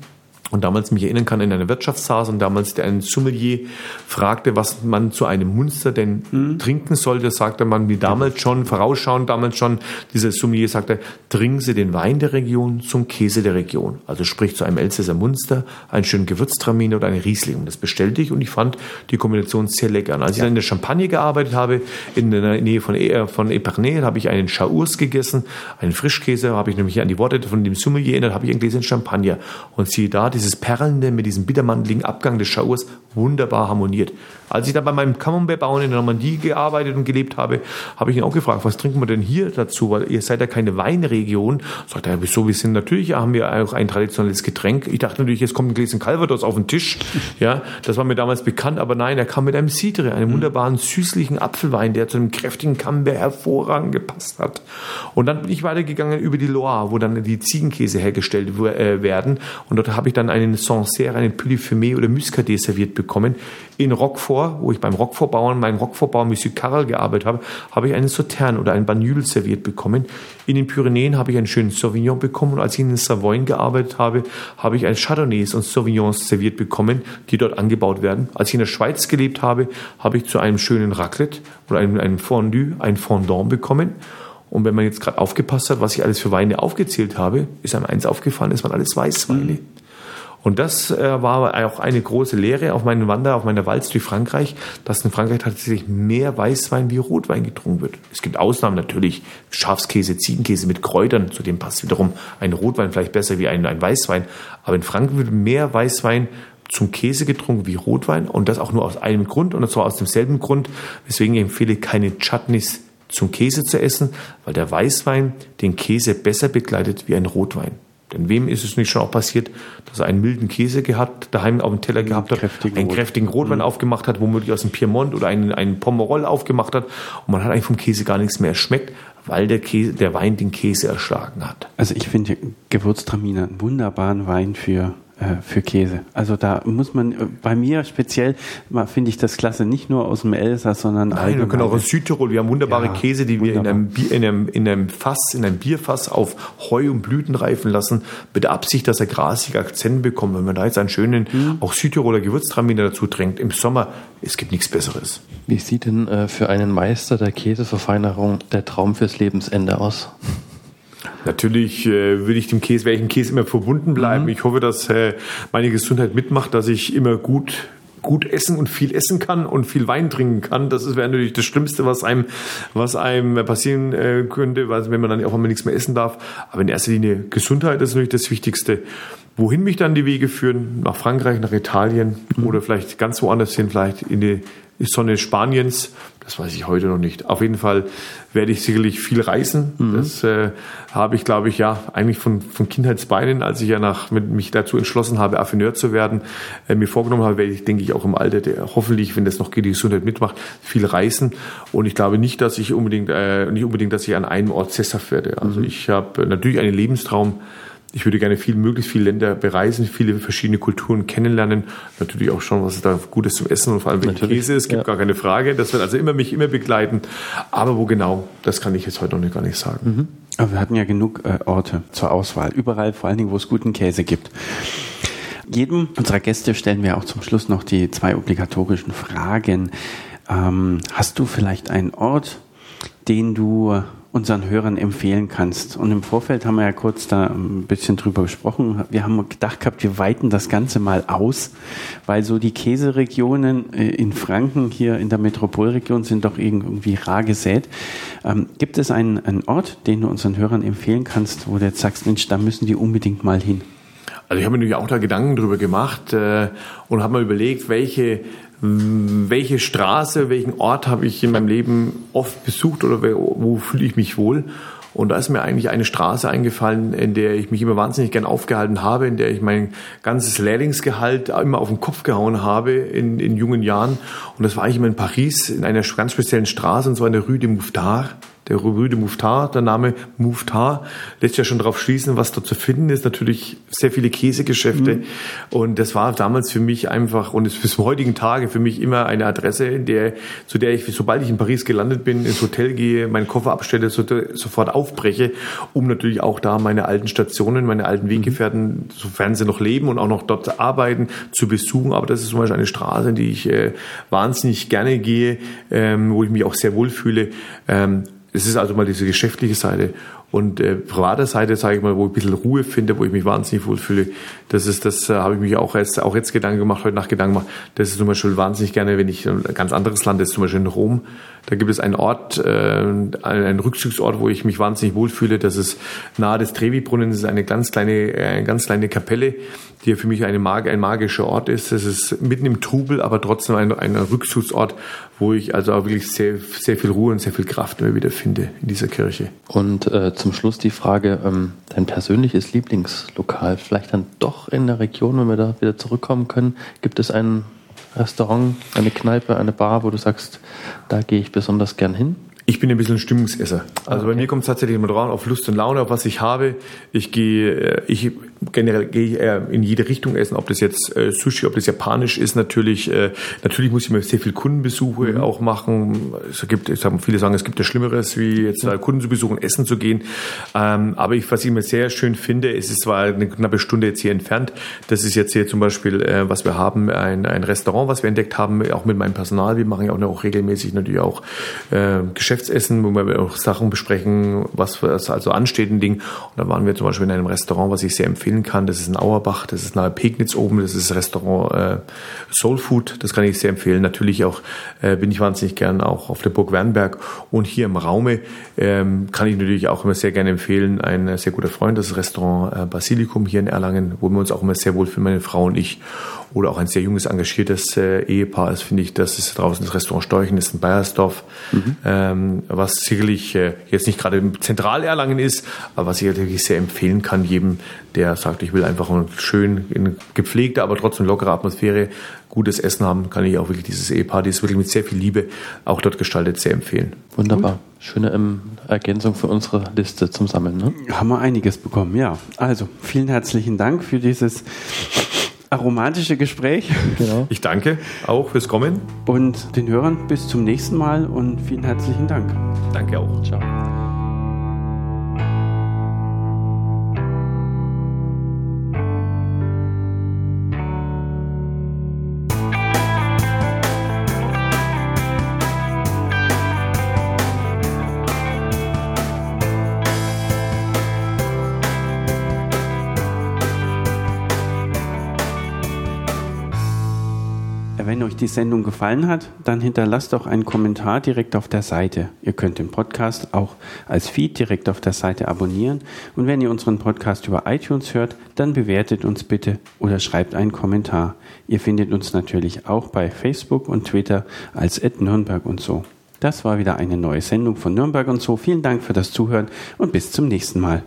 [SPEAKER 1] und damals mich erinnern kann, in einer Wirtschaftshaus und damals der ein Sommelier fragte, was man zu einem Munster denn mhm. trinken sollte, sagte man wie damals schon, vorausschauend damals schon, dieser Sommelier sagte, trinken Sie den Wein der Region zum Käse der Region. Also sprich zu einem Elsässer Munster, einen schönen Gewürztraminer oder eine Riesling. Und das bestellte ich und ich fand die Kombination sehr lecker. Und als ja. ich dann in der Champagne gearbeitet habe, in der Nähe von, e von Epernay, habe ich einen Chaours gegessen, einen Frischkäse, habe ich nämlich an die Worte von dem Sommelier erinnert, habe ich ein Gläschen Champagner. Und siehe da, dieses Perlende mit diesem bittermandeligen Abgang des Schauers wunderbar harmoniert. Als ich da bei meinem Camembert-Bauern in der Normandie gearbeitet und gelebt habe, habe ich ihn auch gefragt, was trinken wir denn hier dazu? Weil ihr seid ja keine Weinregion. Sagt er, wieso? Wir sind natürlich, haben wir auch ein traditionelles Getränk. Ich dachte natürlich, jetzt kommt ein Gläschen Calvados auf den Tisch. Ja, das war mir damals bekannt, aber nein, er kam mit einem Cidre, einem mhm. wunderbaren süßlichen Apfelwein, der zu einem kräftigen Camembert hervorragend gepasst hat. Und dann bin ich weitergegangen über die Loire, wo dann die Ziegenkäse hergestellt äh, werden. Und dort habe ich dann einen Sancerre, einen Puy oder Muscadet serviert bekommen. In Roquefort, wo ich beim Roquefort-Bauern, meinem Roquefort-Bauern Monsieur Carrel gearbeitet habe, habe ich einen Sautern oder einen Banyul serviert bekommen. In den Pyrenäen habe ich einen schönen Sauvignon bekommen und als ich in den Savoyen gearbeitet habe, habe ich ein Chardonnays und Sauvignons serviert bekommen, die dort angebaut werden. Als ich in der Schweiz gelebt habe, habe ich zu einem schönen Raclette oder einem, einem Fondue ein Fondant bekommen. Und wenn man jetzt gerade aufgepasst hat, was ich alles für Weine aufgezählt habe, ist einem eins aufgefallen, es waren alles Weißweine. Mhm. Und das äh, war auch eine große Lehre auf meinen Wander, auf meiner Walz durch Frankreich, dass in Frankreich tatsächlich mehr Weißwein wie Rotwein getrunken wird. Es gibt Ausnahmen natürlich, Schafskäse, Ziegenkäse mit Kräutern, zu dem passt wiederum ein Rotwein vielleicht besser wie ein, ein Weißwein. Aber in Frankreich wird mehr Weißwein zum Käse getrunken wie Rotwein und das auch nur aus einem Grund und zwar aus demselben Grund, weswegen ich empfehle, keine Chutneys zum Käse zu essen, weil der Weißwein den Käse besser begleitet wie ein Rotwein. Denn wem ist es nicht schon auch passiert, dass er einen milden Käse gehabt, daheim auf dem Teller gehabt hat, kräftigen einen Rot. kräftigen Rotwein mhm. aufgemacht hat, womöglich aus dem Piemont oder einen, einen Pomerol aufgemacht hat und man hat eigentlich vom Käse gar nichts mehr schmeckt, weil der, Käse, der Wein den Käse erschlagen hat.
[SPEAKER 2] Also ich finde Gewürztraminer einen wunderbaren Wein für für Käse. Also da muss man, äh, bei mir speziell finde ich das klasse, nicht nur aus dem Elsass, sondern
[SPEAKER 1] Nein, allgemein. wir können auch aus Südtirol, wir haben wunderbare ja, Käse, die wunderbar. wir in einem, Bier, in, einem, in einem Fass, in einem Bierfass auf Heu und Blüten reifen lassen, mit der Absicht, dass er grasige Akzente bekommt. Wenn man da jetzt einen schönen, mhm. auch Südtiroler Gewürztraminer dazu trinkt, im Sommer, es gibt nichts Besseres.
[SPEAKER 3] Wie sieht denn äh, für einen Meister der Käseverfeinerung der Traum fürs Lebensende aus?
[SPEAKER 1] Natürlich äh, würde ich dem Käse, werde ich dem Käse immer verbunden bleiben. Mhm. Ich hoffe, dass äh, meine Gesundheit mitmacht, dass ich immer gut gut essen und viel essen kann und viel Wein trinken kann. Das wäre natürlich das Schlimmste, was einem, was einem passieren äh, könnte, weil wenn man dann auch immer nichts mehr essen darf. Aber in erster Linie Gesundheit ist natürlich das Wichtigste. wohin mich dann die Wege führen, nach Frankreich, nach Italien mhm. oder vielleicht ganz woanders hin, vielleicht in die Sonne Spaniens, das weiß ich heute noch nicht. Auf jeden Fall werde ich sicherlich viel reisen. Mhm. Das äh, habe ich, glaube ich, ja, eigentlich von, von Kindheitsbeinen, als ich ja nach, mit, mich dazu entschlossen habe, Affineur zu werden, äh, mir vorgenommen habe, werde ich, denke ich, auch im Alter, der, hoffentlich, wenn das noch geht, die Gesundheit mitmacht, viel reisen. Und ich glaube nicht, dass ich unbedingt, äh, nicht unbedingt, dass ich an einem Ort sesshaft werde. Also mhm. ich habe natürlich einen Lebenstraum, ich würde gerne viel, möglichst viele Länder bereisen, viele verschiedene Kulturen kennenlernen. Natürlich auch schon, was es da Gutes zum Essen und vor allem Natürlich. Käse ist, gibt ja. gar keine Frage. Das wird also immer mich immer begleiten. Aber wo genau, das kann ich jetzt heute noch gar nicht sagen. Mhm.
[SPEAKER 2] Aber wir hatten ja genug äh, Orte zur Auswahl. Überall, vor allen Dingen, wo es guten Käse gibt. Jedem unserer Gäste stellen wir auch zum Schluss noch die zwei obligatorischen Fragen. Ähm, hast du vielleicht einen Ort, den du unseren Hörern empfehlen kannst. Und im Vorfeld haben wir ja kurz da ein bisschen drüber gesprochen. Wir haben gedacht gehabt, wir weiten das Ganze mal aus, weil so die Käseregionen äh, in Franken hier in der Metropolregion sind doch irgendwie rar gesät. Ähm, gibt es einen, einen Ort, den du unseren Hörern empfehlen kannst, wo du jetzt sagst, Mensch, da müssen die unbedingt mal hin?
[SPEAKER 1] Also ich habe mir natürlich auch da Gedanken drüber gemacht äh, und habe mal überlegt, welche welche Straße, welchen Ort habe ich in meinem Leben oft besucht oder wo fühle ich mich wohl. Und da ist mir eigentlich eine Straße eingefallen, in der ich mich immer wahnsinnig gern aufgehalten habe, in der ich mein ganzes Lehrlingsgehalt immer auf den Kopf gehauen habe in, in jungen Jahren. Und das war ich immer in Paris, in einer ganz speziellen Straße, und zwar in der Rue de Mouffetard der Rue de Mouffetard, der Name Mouffetard, lässt ja schon darauf schließen, was dort zu finden ist. Natürlich sehr viele Käsegeschäfte. Mhm. Und das war damals für mich einfach und ist bis zum heutigen Tage für mich immer eine Adresse, in der, zu der ich, sobald ich in Paris gelandet bin, ins Hotel gehe, meinen Koffer abstelle, sofort aufbreche, um natürlich auch da meine alten Stationen, meine alten Weggefährten, mhm. sofern sie noch leben und auch noch dort arbeiten, zu besuchen. Aber das ist zum Beispiel eine Straße, in die ich äh, wahnsinnig gerne gehe, ähm, wo ich mich auch sehr wohl fühle. Ähm, es ist also mal diese geschäftliche Seite. Und äh, private Seite, sage ich mal, wo ich ein bisschen Ruhe finde, wo ich mich wahnsinnig wohlfühle, das ist, das äh, habe ich mich auch jetzt, auch jetzt Gedanken gemacht, heute Nacht Gedanken gemacht. Das ist zum Beispiel wahnsinnig gerne, wenn ich ein ganz anderes Land, das ist zum Beispiel in Rom, da gibt es einen Ort, äh, einen Rückzugsort, wo ich mich wahnsinnig wohlfühle. Das ist nahe des Trevi-Brunnens, ist eine ganz kleine, äh, ganz kleine Kapelle, die für mich eine Mag ein magischer Ort ist. Das ist mitten im Trubel, aber trotzdem ein, ein Rückzugsort, wo ich also auch wirklich sehr, sehr viel Ruhe und sehr viel Kraft immer wieder finde in dieser Kirche.
[SPEAKER 3] Und äh, zum Schluss die Frage, ähm, dein persönliches Lieblingslokal, vielleicht dann doch in der Region, wenn wir da wieder zurückkommen können, gibt es ein Restaurant, eine Kneipe, eine Bar, wo du sagst, da gehe ich besonders gern hin?
[SPEAKER 1] Ich bin ein bisschen Stimmungsesser. Also okay. bei mir kommt es tatsächlich immer drauf auf Lust und Laune, auf was ich habe. Ich gehe, äh, ich generell gehe ich eher in jede Richtung essen, ob das jetzt äh, Sushi, ob das japanisch ist, natürlich. Äh, natürlich muss ich mir sehr viel Kundenbesuche mhm. auch machen. Es gibt, es haben viele sagen, es gibt ja Schlimmeres, wie jetzt äh, Kunden zu besuchen, essen zu gehen. Ähm, aber ich, was ich immer sehr schön finde, es ist zwar eine knappe Stunde jetzt hier entfernt. Das ist jetzt hier zum Beispiel, äh, was wir haben, ein, ein Restaurant, was wir entdeckt haben, auch mit meinem Personal. Wir machen ja auch, auch regelmäßig natürlich auch äh, Geschäftsessen, wo wir auch Sachen besprechen, was, was also ansteht, ein Ding. Und da waren wir zum Beispiel in einem Restaurant, was ich sehr empfehlen kann. Das ist in Auerbach, das ist nahe Pegnitz oben, das ist das Restaurant äh, Soul Food, das kann ich sehr empfehlen. Natürlich auch äh, bin ich wahnsinnig gern auch auf der Burg Wernberg und hier im Raume ähm, kann ich natürlich auch immer sehr gerne empfehlen. Ein sehr guter Freund, das Restaurant äh, Basilikum hier in Erlangen, wo wir uns auch immer sehr wohl fühlen, meine Frau und ich oder auch ein sehr junges, engagiertes äh, Ehepaar ist, finde ich, das ist draußen das Restaurant Storchen, das ist in Bayersdorf, mhm. ähm, was sicherlich äh, jetzt nicht gerade im Zentralerlangen ist, aber was ich natürlich sehr empfehlen kann, jedem, der sagt, ich will einfach eine schön in gepflegte, aber trotzdem lockere Atmosphäre, gutes Essen haben, kann ich auch wirklich dieses Ehepaar, das wirklich mit sehr viel Liebe auch dort gestaltet, sehr empfehlen.
[SPEAKER 3] Wunderbar. Schöne ähm, Ergänzung für unsere Liste zum Sammeln. Ne?
[SPEAKER 2] Haben wir einiges bekommen, ja. Also, vielen herzlichen Dank für dieses aromatische Gespräch.
[SPEAKER 1] Genau. Ich danke auch fürs Kommen.
[SPEAKER 2] Und den Hörern bis zum nächsten Mal und vielen herzlichen Dank.
[SPEAKER 1] Danke auch. Ciao.
[SPEAKER 2] Wenn euch die Sendung gefallen hat, dann hinterlasst doch einen Kommentar direkt auf der Seite. Ihr könnt den Podcast auch als Feed direkt auf der Seite abonnieren. Und wenn ihr unseren Podcast über iTunes hört, dann bewertet uns bitte oder schreibt einen Kommentar. Ihr findet uns natürlich auch bei Facebook und Twitter als Nürnberg und so. Das war wieder eine neue Sendung von Nürnberg und so. Vielen Dank für das Zuhören und bis zum nächsten Mal.